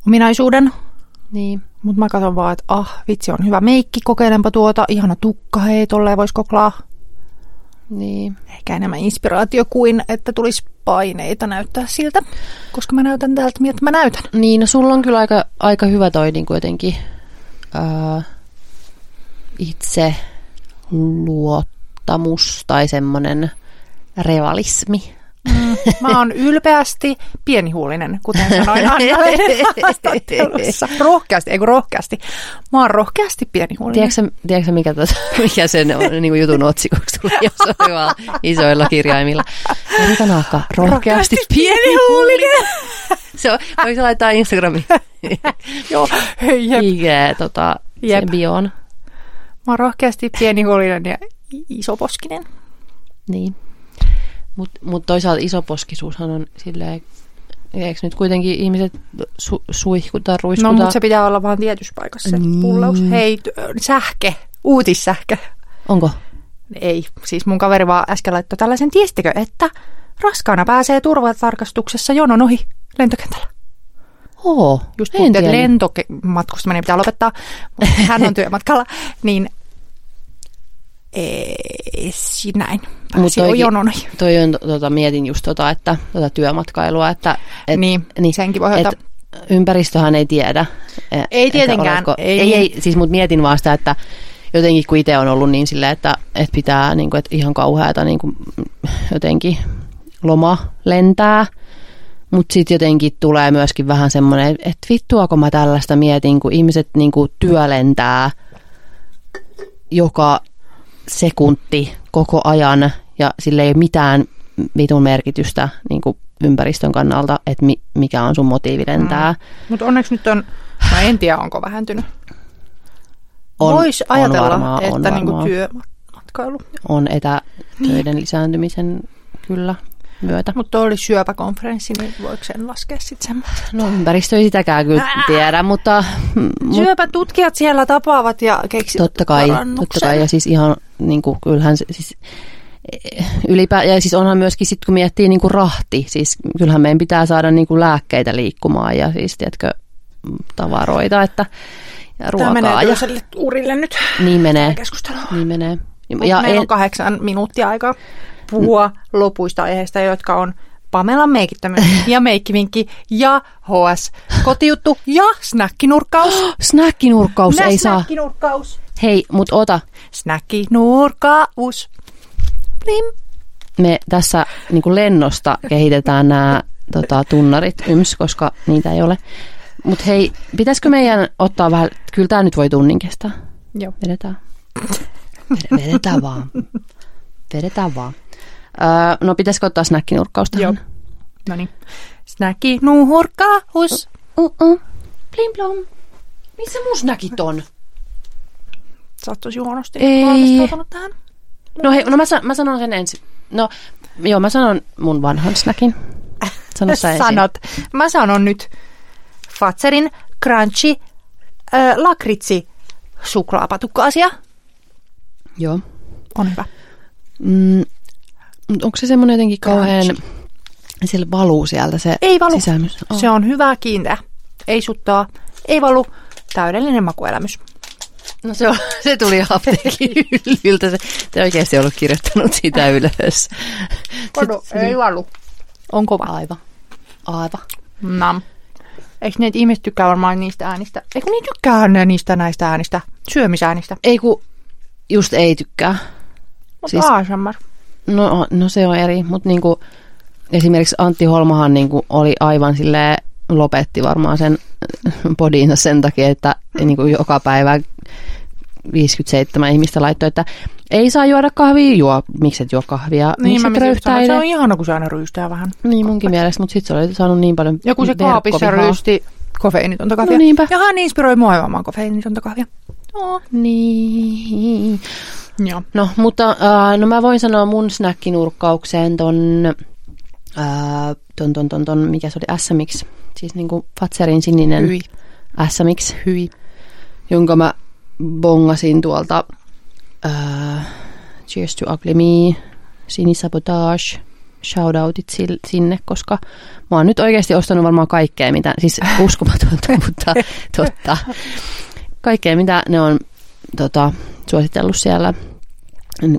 ominaisuuden. niin. Mutta mä katson vaan, että ah, vitsi on hyvä meikki, kokeilenpa tuota, ihana tukka, hei, tolleen voisi koklaa. Niin. Ehkä enemmän inspiraatio kuin, että tulisi paineita näyttää siltä, koska mä näytän tältä, miltä mä näytän. Niin, no sulla on kyllä aika, aika hyvä toi niin kuin jotenkin ää, itse luottamus tai semmoinen realismi. Mä oon ylpeästi pienihuulinen, kuten sanoin haastattelussa. Rohkeasti, ei kun rohkeasti. Mä oon rohkeasti pienihuulinen. Tiedätkö, tiedätkö mikä, tuota, mikä sen on, niin kuin jutun otsikoksi tuli jossain vaan isoilla kirjaimilla? Erika Naakka, rohkeasti pienihuulinen. Se on, voiko laittaa Instagramiin? Joo, hei, jep. IG, tota, Jep. sen bioon. Mä oon rohkeasti pienihuulinen ja isoposkinen. Niin. Mutta mut toisaalta isoposkisuushan on silleen, eikö nyt kuitenkin ihmiset su, suihkuta, No, ruiskuta? mutta se pitää olla vaan tietyssä paikassa se Niin. pullaus. Hei, sähke, uutissähkö. Onko? Ei, siis mun kaveri vaan äsken laittoi tällaisen, tiestikö, että raskaana pääsee turvatarkastuksessa jonon ohi lentokentällä. Oo, Just puhuttiin, että lentomatkustaminen pitää lopettaa, hän on työmatkalla, niin ei, näin. Jonon ohi. Toi on, tota, mietin just tota, että tota työmatkailua, että et, Niin, senkin voi et ympäristöhän ei tiedä. e- Ei tietenkään, oletko- ei ei, niin. ei, siis mut mietin vaan sitä, että jotenkin kun itse on ollut niin silleen, että, että pitää niin kuin, että ihan kauheata niin kuin, jotenkin loma lentää, mutta sitten jotenkin tulee myöskin vähän semmoinen, että vittuako mä tällaista mietin, kun ihmiset niin kuin työlentää joka sekunti koko ajan ja sille ei ole mitään vitun merkitystä niin kuin ympäristön kannalta, että mi, mikä on sun motiivi lentää. Mm. Mutta onneksi nyt on, no en tiedä onko vähentynyt. On, Voisi on ajatella, on että niinku varmaan. työmatkailu. on etätöiden lisääntymisen kyllä myötä. Mutta oli syöpäkonferenssi, niin voiko sen laskea sitten? No ympäristö ei sitäkään kyllä tiedä, mutta mut, Syöpätutkijat siellä tapaavat ja keksivät totta kai, totta kai. Ja siis ihan niin kuin, kyllähän siis, ylipä, ja siis onhan myöskin sitten kun miettii niin kuin rahti, siis kyllähän meidän pitää saada niin kuin lääkkeitä liikkumaan ja siis tiedätkö, tavaroita että, ja ruokaa. Tämä menee ja, urille nyt. niin menee, Keskustelu. niin menee. Ja Meillä en- on kahdeksan minuuttia aikaa puhua lopuista aiheista, jotka on Pamelan meikittömyys ja meikkivinkki ja HS kotijuttu ja snäkkinurkkaus. Snäkkinurkkaus ei saa. Snäkkinurkkaus. Hei, mut ota, Snäkkinurkkaus. Plim. me tässä niin kuin lennosta kehitetään nämä tota, tunnarit yms, koska niitä ei ole. Mutta hei, pitäisikö meidän ottaa vähän, kyllä tämä nyt voi tunnin kestää. Joo. Vedetään. Ved- Vedetään vaan. Vedetään vaan. Öö, no pitäisikö ottaa snäkkinurkkaus tähän? Joo. No niin. Snäkkinurkkaus. Uh-uh. Plim plom. Missä mun snäkit on? Sä oot tosi huonosti Ei. tähän. No hei, no mä, san- mä sanon sen ensin. No, joo, mä sanon mun vanhan snäkin. Sano sä ensin. Sanot. Mä sanon nyt Fatserin crunchy äh, lakritsi suklaapatukka-asia. Joo. On hyvä. Mm, onko se semmoinen jotenkin kauhean, sillä valuu sieltä se Ei valu. sisämys? Oh. Se on hyvä kiinteä. Ei suttaa. Ei valu. Täydellinen makuelämys. No se, on, se tuli apteekin hyllyltä. Se, te oikeasti ollut kirjoittanut sitä ylös. Se- ei valu. On kova. Aivan. Aivan. Nam. Eikö ne ihmiset tykkää varmaan niistä äänistä? Eikö niin tykkää ne niistä näistä äänistä? Syömisäänistä. Ei kun just ei tykkää. Mutta siis... ASMR. No, no se on eri, mutta niinku, esimerkiksi Antti Holmahan niinku oli aivan sille lopetti varmaan sen podiinsa sen takia, että niinku joka päivä 57 ihmistä laittoi, että ei saa juoda kahvia, juo, miksi et juo kahvia, Niin, miksi mä et se on ihana, kun se aina ryystää vähän. Niin munkin mielestä, mutta sitten se oli saanut niin paljon Joku se kaapissa ryysti kofeiinitonta kahvia. No niinpä. Ja hän inspiroi mua juomaan kofeiinitonta kahvia. Oh. Niin. Joo. No, mutta äh, no mä voin sanoa mun snäkkinurkkaukseen ton, äh, ton, ton, ton, ton, mikä se oli, SMX, siis niinku Fatserin sininen Hyi. SMX, Hyi. jonka mä bongasin tuolta äh, Cheers to Ugly Me, Sinisabotage, shoutoutit sinne, koska mä oon nyt oikeasti ostanut varmaan kaikkea, mitä, siis uskomatonta, mutta totta. Kaikkea, mitä ne on tota, suositellut siellä,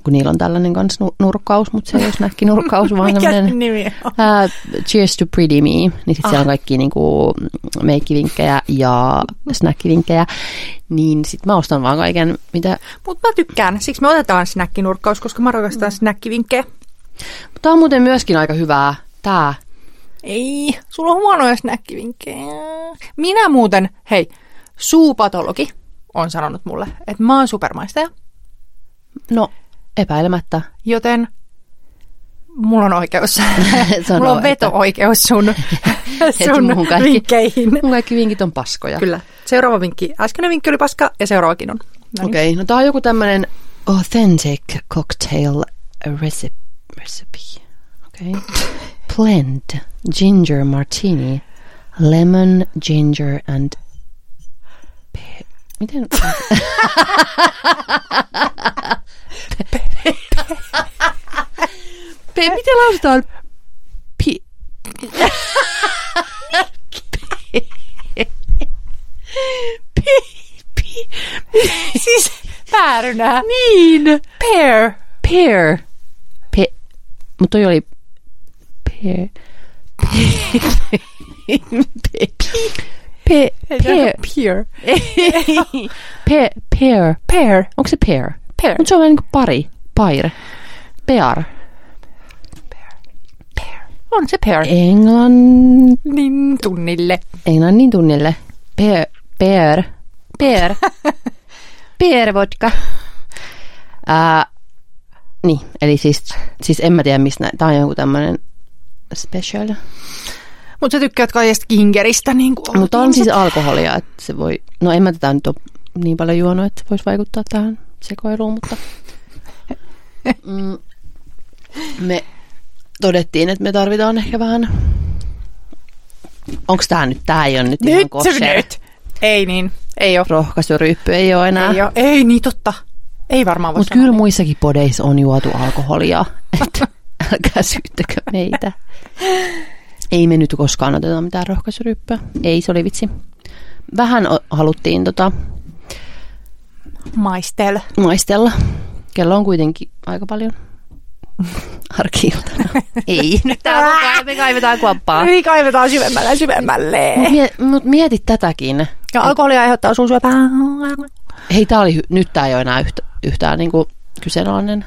kun niillä on tällainen kans nu- nurkkaus, mutta se ei ole snäkkinurkkaus, vaan semmoinen nimi on? Uh, cheers to Pretty Me, niin sitten Ah. siellä on kaikki niinku meikkivinkkejä ja snäkkivinkkejä, niin sitten mä ostan vaan kaiken, mitä... Mutta mä tykkään. Siksi me otetaan snäkkinurkkaus, koska mä rakastan snäkkivinkkejä. Tää on muuten myöskin aika hyvää, tää. Ei, sulla on huonoja snäkkivinkkejä. Minä muuten, hei, suupatologi on sanonut mulle, että mä oon supermaistaja, No, epäilemättä. joten mulla on oikeus. Sano, mulla on veto-oikeus sun, sun mun kaikki- vinkkeihin. Mun kaikki vinkit on paskoja. Kyllä. Seuraava vinkki. Äskeinen vinkki oli paska ja seuraavakin on. No niin. Okei, okay, no tää on joku tämmönen authentic cocktail recipe. recipe. Okei. Okay. Blend ginger martini, lemon, ginger and... Miten? Pe- miten lausutaan? Pi- pi- pi- Siis päärynä. niin. Pear. Pear. Pe- mutta toi oli pear. Pe- pe- pear. Pear. Pe- pear. Pear. Onko se pear? Pear. Mutta se on vähän niin kuin pari. Pair. Pear. On se pear. Englannin, tunnille. englannin tunnille. Pear. Pear. Pear. pear vodka. Ää, niin, eli siis, siis en mä tiedä mistä Tää on joku tämmönen special. Mutta sä tykkäät kaikesta kingeristä. Niin kuin Mutta on siis alkoholia, että se voi... No en mä tätä nyt ole niin paljon juonut, että se voisi vaikuttaa tähän sekoiluun, mutta... Mm, me todettiin, että me tarvitaan ehkä vähän... Onks tää nyt? Tää ei ole nyt, ihan Nyt se kosher. nyt. Ei niin. Ei ole. Rohkaisuryyppy ei ole enää. Ei, ole. ei niin totta. Ei varmaan voi Mutta kyllä niin. muissakin podeissa on juotu alkoholia. Että älkää syyttäkö meitä. Ei me nyt koskaan oteta mitään rohkaisuryppyä. Ei, se oli vitsi. Vähän o- haluttiin tota, Maistel. maistella. Kello on kuitenkin aika paljon arkiiltana. Ei, nyt täällä me kaivetaan kuoppaa. Niin kaivetaan syvemmälle syvemmälle. Mut mie- mut mietit tätäkin. Ja alkoholi aiheuttaa suusyöpää. Hei, tää oli, nyt tämä ei ole enää yhtä, yhtään niinku kyseenalainen.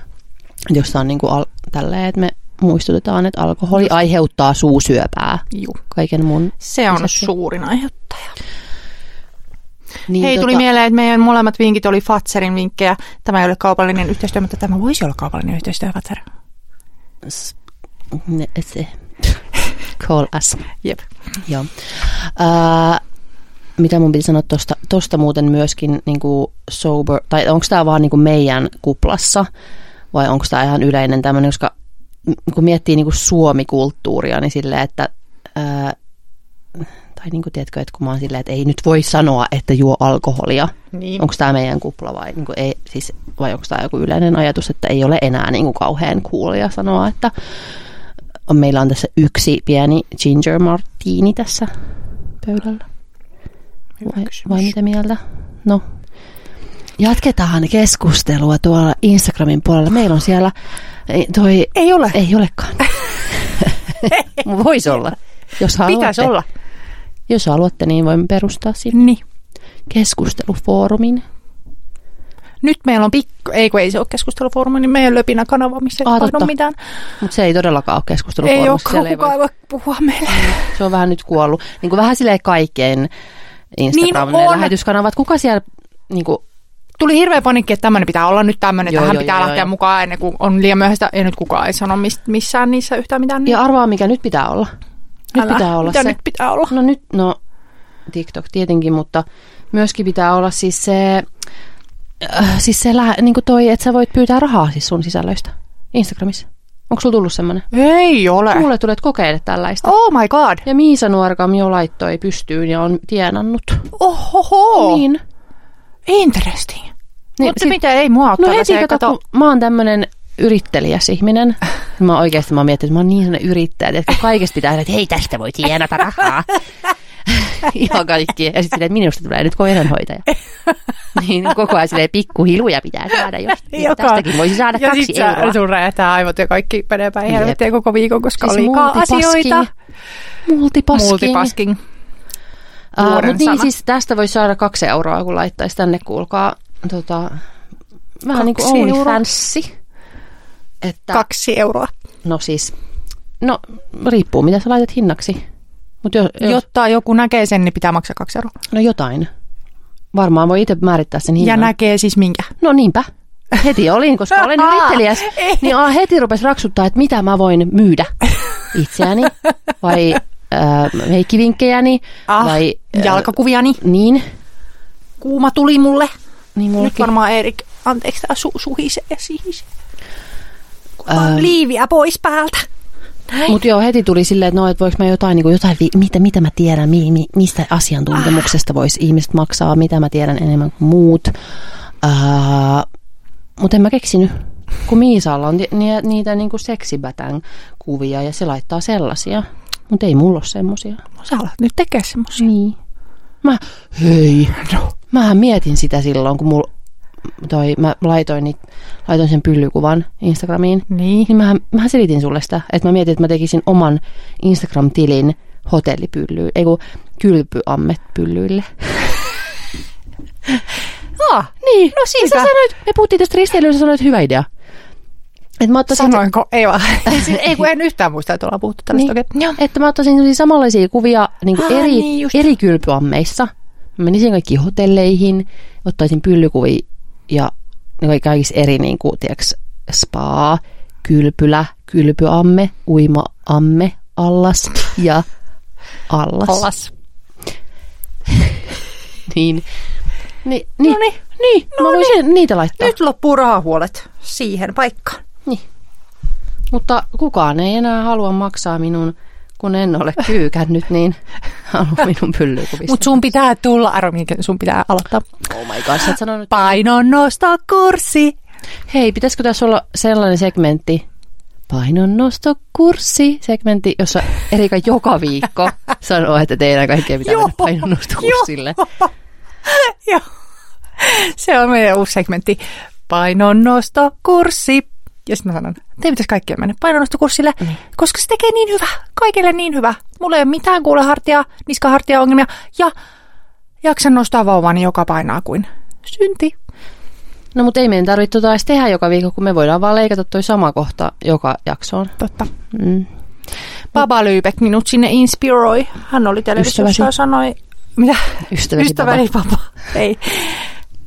Jos on niinku al- tälleen, että me muistutetaan, että alkoholi aiheuttaa suusyöpää. Juu. Kaiken mun. Se on lisäksi. suurin aiheuttaja. Niin, Hei, tuli mieleen, että meidän molemmat vinkit oli Fatserin vinkkejä. Tämä ei ole kaupallinen yhteistyö, mutta tämä voisi olla kaupallinen yhteistyö, Fatser. se. Call us. Jep. Joo. Ää, mitä mun piti sanoa tosta, tosta muuten myöskin niin kuin sober, tai onko tämä vaan niin kuin meidän kuplassa, vai onko tämä ihan yleinen tämmöinen, koska kun miettii niin kuin suomikulttuuria, niin silleen, että ää, tai niin kuin tiedätkö, että kun mä oon silleen, että ei nyt voi sanoa, että juo alkoholia. Niin. Onko tämä meidän kupla vai, niin kuin ei, siis, vai onko tämä joku yleinen ajatus, että ei ole enää niin kuin kauhean coolia sanoa, että on, meillä on tässä yksi pieni ginger martini tässä pöydällä. Vai, vai mitä mieltä? No, jatketaan keskustelua tuolla Instagramin puolella. Meillä on siellä ei, toi... Ei ole. Ei olekaan. Voisi olla. Jos haluatte, Pitäisi olla. Jos haluatte, niin voimme perustaa sinne Niin. keskustelufoorumin. Nyt meillä on pikku, ei kun ei se ole keskustelufoorumi, niin meidän löpinä kanava, missä ei Ah, tapahdu mitään. Mutta se ei todellakaan ole keskustelufoorumi. Ei olekaan kukaan voi puhua meille. Se on vähän nyt kuollut. Niin kuin vähän silleen kaikkien Instagramin Niin on. lähetyskanavat. Kuka siellä niin kuin, Tuli hirveä panikki, että tämmöinen pitää olla nyt tämmöinen, Joo, tähän joo, pitää joo, lähteä joo. mukaan ennen kuin on liian myöhäistä. Ja nyt kukaan ei sano mist, missään niissä yhtään mitään. Niin Ja arvaa, mikä nyt pitää olla. Nyt älä. pitää olla Mitä se. nyt pitää olla? No nyt, no TikTok tietenkin, mutta myöskin pitää olla siis se, äh, siis se lä, niin kuin toi, että sä voit pyytää rahaa siis sun sisällöistä Instagramissa. Onko sulla tullut semmoinen? Ei ole. Mulle tulee, kokeile tällaista. Oh my god. Ja Miisa Nuorkam jo laittoi pystyyn ja on tienannut. Ohoho. Niin. Interesting. Niin, Mutta sit- mitä ei mua No no heti se, kato, kun mä oon tämmönen yrittelijäs ihminen. Mä oikeasti mä oon miettinyt, että mä oon niin sellainen yrittäjä, että kaikesta pitää että hei tästä voi tienata rahaa. Ihan kaikki. Ja sitten että minusta tulee nyt koiranhoitaja. niin koko ajan silleen pikkuhiluja pitää saada, jos Joka- tästäkin voisi saada ja kaksi sit euroa. sä, sun räjähtää aivot ja kaikki menee päin helvettiin koko viikon, koska Siis oli liikaa asioita. Multipasking. Multipasking. Uh, Vuoden mutta niin, sana. siis tästä voisi saada kaksi euroa, kun laittaisi tänne, kuulkaa, tota, vähän niin kuin. OnlyFanssi. Että, Kaksi euroa. No siis, no riippuu mitä sä laitat hinnaksi. Mutta jos, jos, Jotta joku näkee sen, niin pitää maksaa kaksi euroa. no jotain. Varmaan voi itse määrittää sen Ja hinnan. näkee siis minkä. No niinpä. Heti olin, koska olen yrittelijäs. Niin heti rupesi raksuttaa, että mitä mä voin myydä itseäni. Vai äh, heikkivinkkejäni. Ah, vai äh, Jalkakuviani. Niin. Kuuma tuli mulle. Niin Nyt varmaan Erik, anteeksi, tää su- suhisee ja sihisee. Liiviä pois päältä. Mutta joo, heti tuli silleen, että no, et voiko mä jotain, niin kuin jotain vi- mitä, mitä mä tiedän, mi, mi, mistä asiantuntemuksesta voisi ihmiset maksaa, mitä mä tiedän enemmän kuin muut. Mutta en mä keksinyt, kun Miisalla on ni, ni, niitä niin kuin seksibatän kuvia ja se laittaa sellaisia. Mutta ei mulla ole semmosia. Sä alat nyt tekee semmosia. Niin. Mä, hei. No. Mähän mietin sitä silloin, kun mulla toi, mä laitoin, niit, laitoin sen pyllykuvan Instagramiin. Niin. Niin mähän, mähän selitin sulle sitä, että mä mietin, että mä tekisin oman Instagram-tilin hotellipyllyille, ei kun kylpyammet-pyllyille. Ah, Niin, No siitä. Sä sanoit, me puhuttiin tästä risteilystä, sä sanoit hyvä idea. Että mä ottaisin, sanoinko? Ei vaan. ei kun en yhtään muista, että ollaan puhuttu tällaista. Niin. Niin. Joo. että mä ottaisin samanlaisia kuvia niin kuin Ah, eri, niin just. eri kylpyammeissa. Mä menisin kaikkiin hotelleihin, ottaisin pyllykuvia ja niin kaikissa eri niin kuin, tiiäks, spa, kylpylä, kylpyamme, uimaamme, allas ja allas. Allas. Niin. Ni, niin, Noniin. niin, mä voisin niitä laittaa. Nyt loppuu rahahuolet siihen paikkaan. Mutta kukaan ei enää halua maksaa minun kun en ole kyykännyt, niin haluan minun pyllykuvista. Mutta sun pitää tulla, Aro, minkä sun pitää aloittaa. Oh my god, sä sanonut. Painonnostokurssi. Hei, pitäisikö tässä olla sellainen segmentti, painonnostokurssi, segmentti, jossa Erika joka viikko sanoo, että teidän kaikkea pitää Joo, mennä painonnostokurssille. Joo. Se on meidän uusi segmentti. Painonnostokurssi. Ja sitten mä sanon, teidän pitäisi kaikkien mennä painonnostokurssille, Mm. koska se tekee niin hyvä. Kaikille niin hyvä. Mulla ei ole mitään kuulehartia, niskahartia ongelmia. Ja jaksan nostaa vauvani joka painaa kuin synti. No mutta ei meidän tarvitse tota edes tehdä joka viikko, kun me voidaan vaan leikata toi sama kohta joka jaksoon. Totta. Mm. Baba Lyybeck minut sinne inspiroi. Hän oli televisiossa ja sanoi, mitä? Ystäväsi Ystäväni Baba. Ei.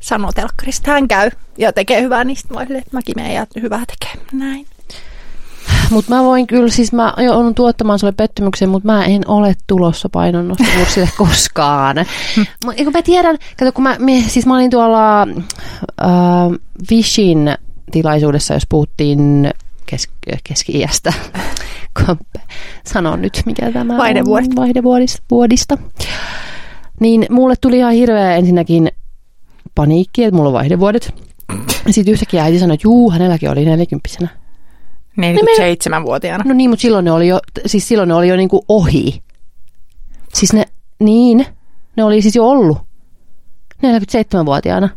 Sanoo telkkarista. Hän käy ja tekee hyvää niistä. Mä olin, että mäkin menen ja hyvää tekee. Näin. Mutta mä voin kyllä, siis mä joudun tuottamaan sulle pettymyksen, mutta mä en ole tulossa painonnostokurssille koskaan. Mä, kun mä tiedän, kato kun mä, me, siis mä olin tuolla äh, Vishin tilaisuudessa, jos puhuttiin kes, keski-iästä. Sano nyt, mikä tämä Vaihdevuodet. on. Vaihdevuodista. Vuodista. Niin mulle tuli ihan hirveä ensinnäkin paniikki, että mulla on vaihdevuodet. Sitten yhtäkkiä äiti sanoi, että juu, hänelläkin oli 40 47-vuotiaana. No niin, mutta silloin ne oli jo, siis silloin ne oli jo niinku ohi. Siis ne, niin, ne oli siis jo ollut 47-vuotiaana.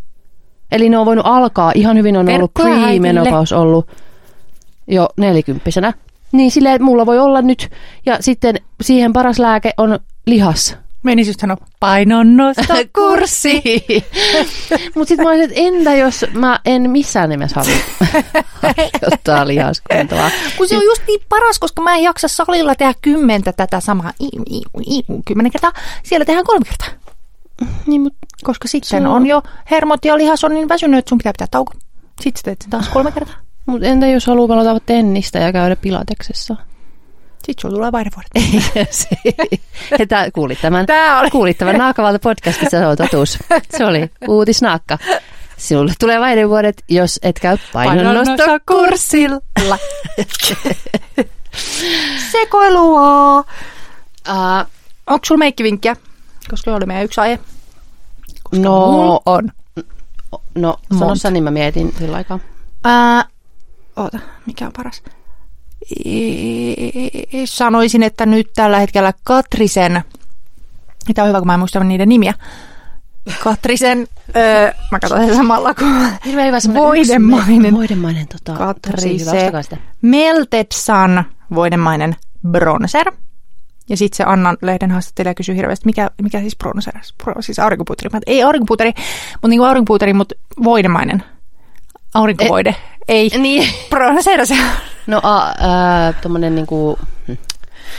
Eli ne on voinut alkaa, ihan hyvin on ollut pre-menopause ollut jo nelikymppisenä. Niin silleen, että mulla voi olla nyt, ja sitten siihen paras lääke on lihas. Meni just sanoa painonnostokurssi. Mutta sitten mä olisin, että entä jos mä en missään nimessä halua ottaa lihaskuntoa. Kun se on just niin paras, koska mä en jaksa salilla tehdä kymmentä tätä samaa kymmenen kertaa. Siellä tehdään kolme kertaa. Niin, mut Koska sitten on- on jo hermot ja lihas on niin väsynyt, että sun pitää pitää tauko. Sitten teet sen taas kolme kertaa. Mut entä jos haluaa pelata tennistä ja käydä pilateksessa? Sitten sulla tulee vaihdevuodet. Tää, kuulit tämän, Tää oli. kuulit tämän Naakkavalta podcastissa, se on totuus. Se oli uutisnaakka. Sinulle tulee vaihdevuodet, jos et käy painonnostokurssilla. Sekoilua. Uh, Onko sulla meikkivinkkiä? Koska oli meidän yksi aihe. Koska No. on. no, sano Monta. sä, niin mä mietin sillä aikaa. Ää, oota, mikä on paras? Sanoisin, että nyt tällä hetkellä Katrisen, mitä on hyvä, kun mä en muista niiden nimiä. Katrisen, öö, mä katson sen samalla kuin Hirveän hyvä semmonen Voidemainen. Voidemainen, tota, tosi hyvä, Katrise ostakaa sitä. Melted Sun voidemainen bronzer. Ja sitten se Annan-lehden haastattelija kysyy hirveästi, mikä, mikä siis bronzer, siis aurinkopuuteri. Mä, ei aurinkopuuteri, mutta niinku aurinkopuuteri, mutta voidemainen. Aurinkovoide. ei, Niin. bronzer se on. No, a, ää, tommonen niinku, hm.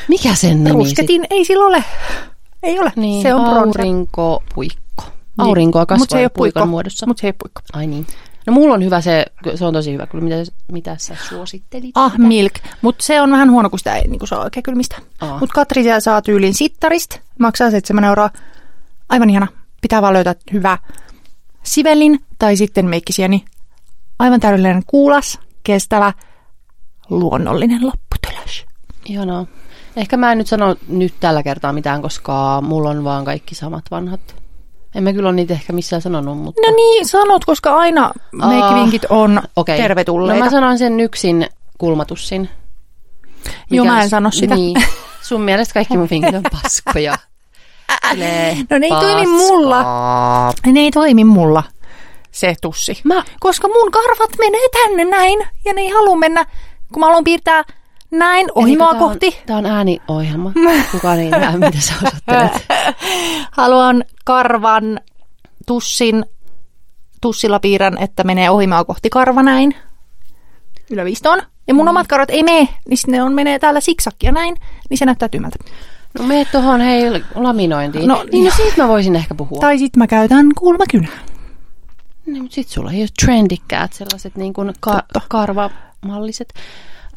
mikä sen nimi Rusketin ei sillä ole. Ei ole. Niin, se on aurinkopuikko. Aurinkoa Mut se ei kasvaa ole puikon puikko. muodossa. Mutta se ei ole puikko. Ai niin. No mulla on hyvä se, se on tosi hyvä. Kyllä mitä, mitä sä suosittelit? Ah, milk. Mutta se on vähän huono, kun sitä ei niin saa oikein kylmistä. Mutta Katrisia saa tyyliin sittarista. Maksaa 7 euroa. Aivan ihana. Pitää vaan löytää hyvä sivellin tai sitten meikkisieni. Aivan täydellinen kuulas, kestävä, luonnollinen lopputulos. Ihanaa. Ehkä mä en nyt sano nyt tällä kertaa mitään, koska mulla on vaan kaikki samat vanhat. En mä kyllä ole niitä ehkä missään sanonut, mutta... No niin, sanot, koska aina meikkivinkit on Okei. tervetulleita. No mä sanon sen yksin kulmatussin. Joo, mä en sano sitä. Niin. Sun mielestä kaikki mun vinkit on paskoja. Silleen, No ne ei toimi paskaa. mulla. Ne ei toimi mulla, se tussi. Mä, Koska mun karvat menee tänne näin, ja ne ei halua mennä, kun mä haluan piirtää näin ohimoa Eli on- kohti. Tää on ääniohjelma. Kukaan ei näe, mitä sä osoittelet. Haluan karvan tussin, tussilla piirrän, että menee ohimoa kohti karva näin. Yläviistoon. Ja mun omat karvat ei mene, niin ne on, menee täällä siksakkia näin, niin se näyttää tyhmältä. No mene tuohon hei laminointiin. No, niin, no siitä mä voisin ehkä puhua. Tai sit mä käytän kulmakynää. Niin, mutta sit sulla ei ole trendikkäät sellaiset niin kuin ka- Totta. Karvamalliset,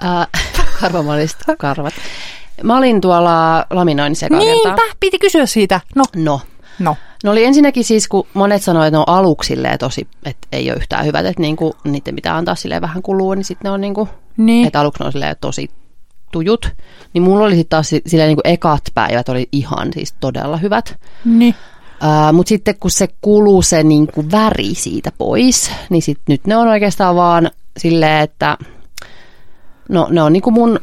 äh, karvamalliset karvat. Mä olin tuolla laminoinnissa ekaa Niinpä, kertaa. piti kysyä siitä. No, No. no. No oli ensinnäkin siis, kun monet sanoivat, että ne on aluksilleen tosi, että ei ole yhtään hyvät, että niinku, niiden pitää antaa silleen vähän kulua, niin sitten ne on niinku, Niin. että aluksi ne on tosi tujut, niin mulla oli sitten taas si- silleen niin kuin ekat päivät oli ihan siis todella hyvät. Niin. Uh, Mutta sitten kun se kuluu se niin kuin väri siitä pois, niin sit nyt ne on oikeastaan vaan silleen, että no ne on niin kuin mun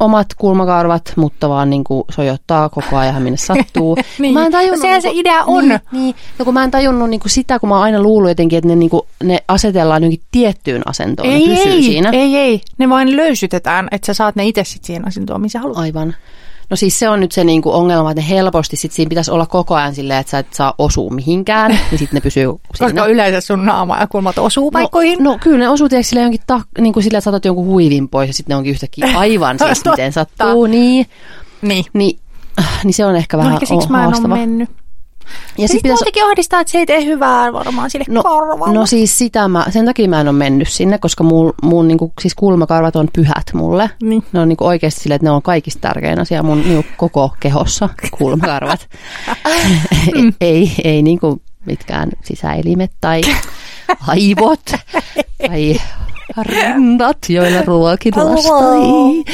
omat kulmakarvat, mutta vaan niin kuin sojottaa koko ajan minne sattuu. Niin. Mä en tajunnut, No sehän se niinku- idea on. Niin, niin. No kun mä en tajunnut niin kuin sitä, kun mä oon aina luullut jotenkin, että ne, niin kuin, ne asetellaan johonkin tiettyyn asentoon, Ei, ne pysyy ei, siinä. ei, ei. Ne vain löysytetään, että sä saat ne itse sitten siihen asentoon, missä haluat. Aivan. No siis se on nyt se niinku ongelma, että ne helposti sit siinä pitäisi olla koko ajan silleen, että sä et saa osua mihinkään, niin sitten ne pysyy Koska siinä. yleensä sun naama ja kulmat osuu paikkoihin. No, no kyllä ne osuu tiedätkö, silleen jonkin tak, niin kuin silleen, että saatat jonkun huivin pois ja sitten ne onkin yhtäkkiä aivan siis miten sattuu. Niin, Niin. niin, niin se on ehkä vähän No ehkä siksi o- mä en ole mennyt. Ja sitten pitäisi, muutenkin ahdistaa, että se ei tee hyvää varmaan sille no, korvalle. no siis sitä mä, sen takia mä en ole mennyt sinne, koska mun, mun niinku, siis kulmakarvat on pyhät mulle. Niin. Ne on niinku oikeasti silleen, että ne on kaikista tärkein asia mun niinku, koko kehossa, kulmakarvat. Mm. ei, ei niinku mitkään sisäelimet tai aivot tai rintat, joilla ruokin lastai.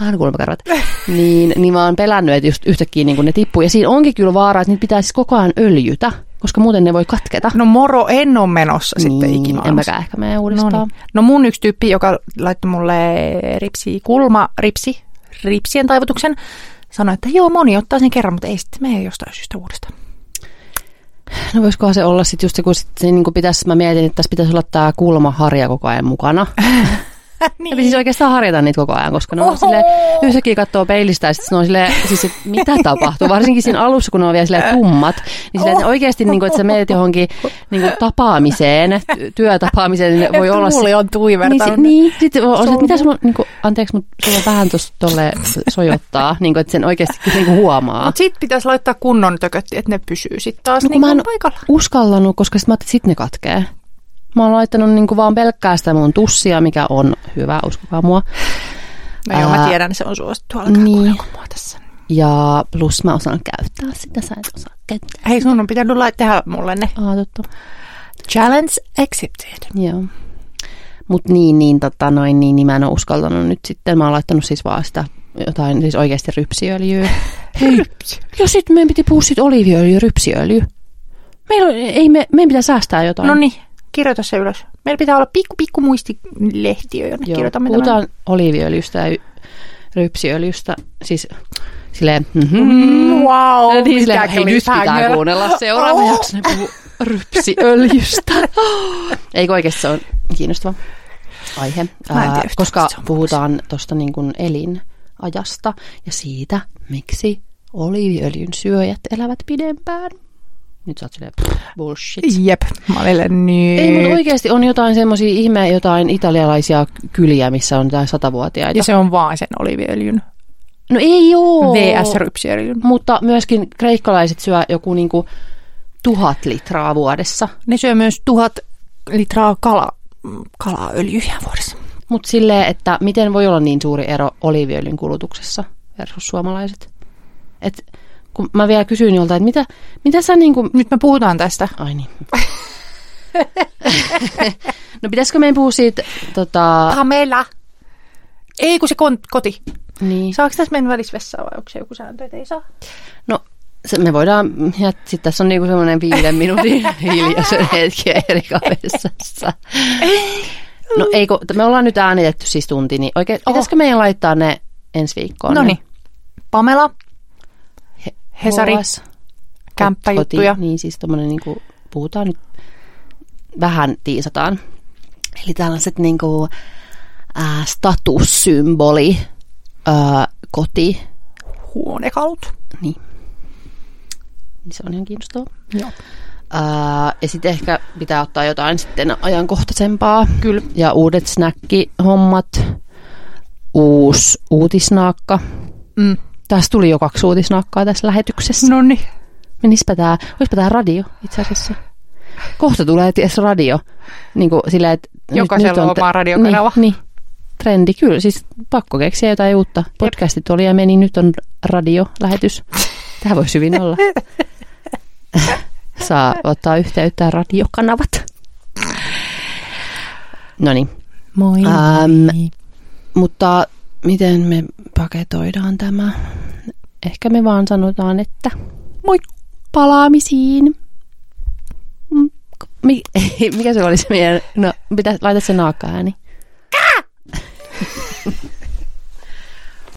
Vaan kulmakarvat. Niin, niin mä oon pelännyt, että just yhtäkkiä niin ne tippuu. Ja siinä onkin kyllä vaara, että niitä pitää siis koko ajan öljytä, koska muuten ne voi katketa. No moro en ole menossa sitten niin, ikinä. en mäkään ehkä mene No, uudestaan. niin. no mun yksi tyyppi, joka laittoi mulle ripsi, kulma, ripsi, ripsien taivutuksen, sanoi, että joo, moni ottaa sen kerran, mutta ei sitten mene jostain syystä uudestaan. No voisikohan se olla sitten just se, kun sit niin pitäisi, mä mietin, että tässä pitäisi olla tämä kulmaharja koko ajan mukana. niin. Ja siis oikeastaan harjata niitä koko ajan, koska ne on Oho. sille yhtäkkiä katsoo peilistä ja sitten on silleen, siis mitä tapahtuu, varsinkin siinä alussa, kun ne on vielä silleen tummat, niin silleen, että oikeasti, niin kuin, että sä menet johonkin niin kuin, tapaamiseen, ty- työtapaamiseen, niin voi olla... Tuuli on niin, tuivertanut. si- niin, sitten on, on, että mitä sulla, niin kuin, anteeksi, mutta sulla vähän tuossa tolle sojottaa, niin kuin, että sen oikeasti niin kuin huomaa. Mutta sitten pitäisi laittaa kunnon tökötti, että ne pysyy sitten taas No, kun mä niin en- paikalla. uskallanut, koska sitten mä ajattelin, että sit ne katkee. Mä oon laittanut niinku vaan pelkkää sitä mun tussia, mikä on hyvä, uskokaa mua. No joo, mä tiedän, se on suosittu. Alkaa niin. mua tässä. Ja plus mä osaan käyttää sitä, sä et osaa käyttää. Hei, sun on pitänyt laittaa tehdä mulle ne. Aa, totta. Challenge accepted. Joo. Mut niin, niin, tota, noin, niin, niin mä en ole uskaltanut nyt sitten. Mä oon laittanut siis vaan sitä jotain siis oikeasti rypsiöljyä. Hei, ja sitten meidän piti puhua sit oliiviöljy rypsiöljy. Meillä, on- ei me, meidän pitää säästää jotain. No niin, kirjoita se ylös. Meillä pitää olla pikku, pikku muistilehtiö, jonne Joo, kirjoitamme puhutaan tämän. oliiviöljystä ja rypsiöljystä. Siis silleen, Mm, mm-hmm. wow, niin silleen, hei nyt pitää kuunnella seuraava Oh. jakso, ne puhuu rypsiöljystä. Eikö oikeasti se on kiinnostava aihe, Ää, tiedä koska puhutaan tuosta niin kuin elinajasta ja siitä, miksi oliiviöljyn syöjät elävät pidempään. Nyt sä oot silleen, pff, bullshit. Jep, mä niin. Ei, mutta oikeasti on jotain semmoisia ihme, jotain italialaisia kyliä, missä on jotain satavuotiaita. Ja se on vaan sen oliviöljyn. No ei oo. VS-rypsiöljyn. Mutta myöskin kreikkalaiset syö joku niinku tuhat litraa vuodessa. Ne syö myös tuhat litraa kala, kalaöljyjä vuodessa. Mutta silleen, että miten voi olla niin suuri ero oliiviöljyn kulutuksessa versus suomalaiset? Et kun mä vielä kysyin joltain, että mitä, mitä sä niinku... Nyt me puhutaan tästä. Ai niin. no pitäisikö meidän puhua siitä, tota... Pamela. Ei, kun se kon- koti. Niin. Saako tässä mennä välisvessaan vai onko se joku sääntö, että ei saa? No, se me voidaan, ja sitten tässä on niinku semmoinen viiden minuutin hiljaisen hetki eri vessassa. No ei, kun me ollaan nyt äänitetty siis tunti, niin oikein, pitäisikö meidän laittaa ne ensi viikkoon? No niin. Pamela, Hesari, HS, kämppäjuttuja. koti, Niin siis tommonen niinku, puhutaan nyt, vähän tiisataan. Eli tällaiset niinku äh, statussymboli, äh, koti, huonekalut. niin. Niin se on ihan kiinnostavaa. Joo. Ää, ja sitten ehkä pitää ottaa jotain sitten ajankohtaisempaa. Kyllä. Ja uudet snackihommat. Uusi uutisnaakka. Mm. Tässä tuli jo kaksi uutisnaakkaa tässä lähetyksessä. No niin. Menispä tää, olispa tää radio itse asiassa. Kohta tulee ties radio. Niin kuin sillä, että Jokaisella on oma radiokanava. Niin, niin. Trendi, kyllä. Siis pakko keksiä jotain uutta. Podcastit oli ja meni, nyt on radiolähetys. Tämä voisi hyvin olla. Saa ottaa yhteyttä radiokanavat. No niin, Moi. Ähm, mutta miten me paketoidaan tämä. Ehkä me vaan sanotaan, että moi palaamisiin. Mm, mikä se oli se meidän, no mitä, laita se naakka ääni.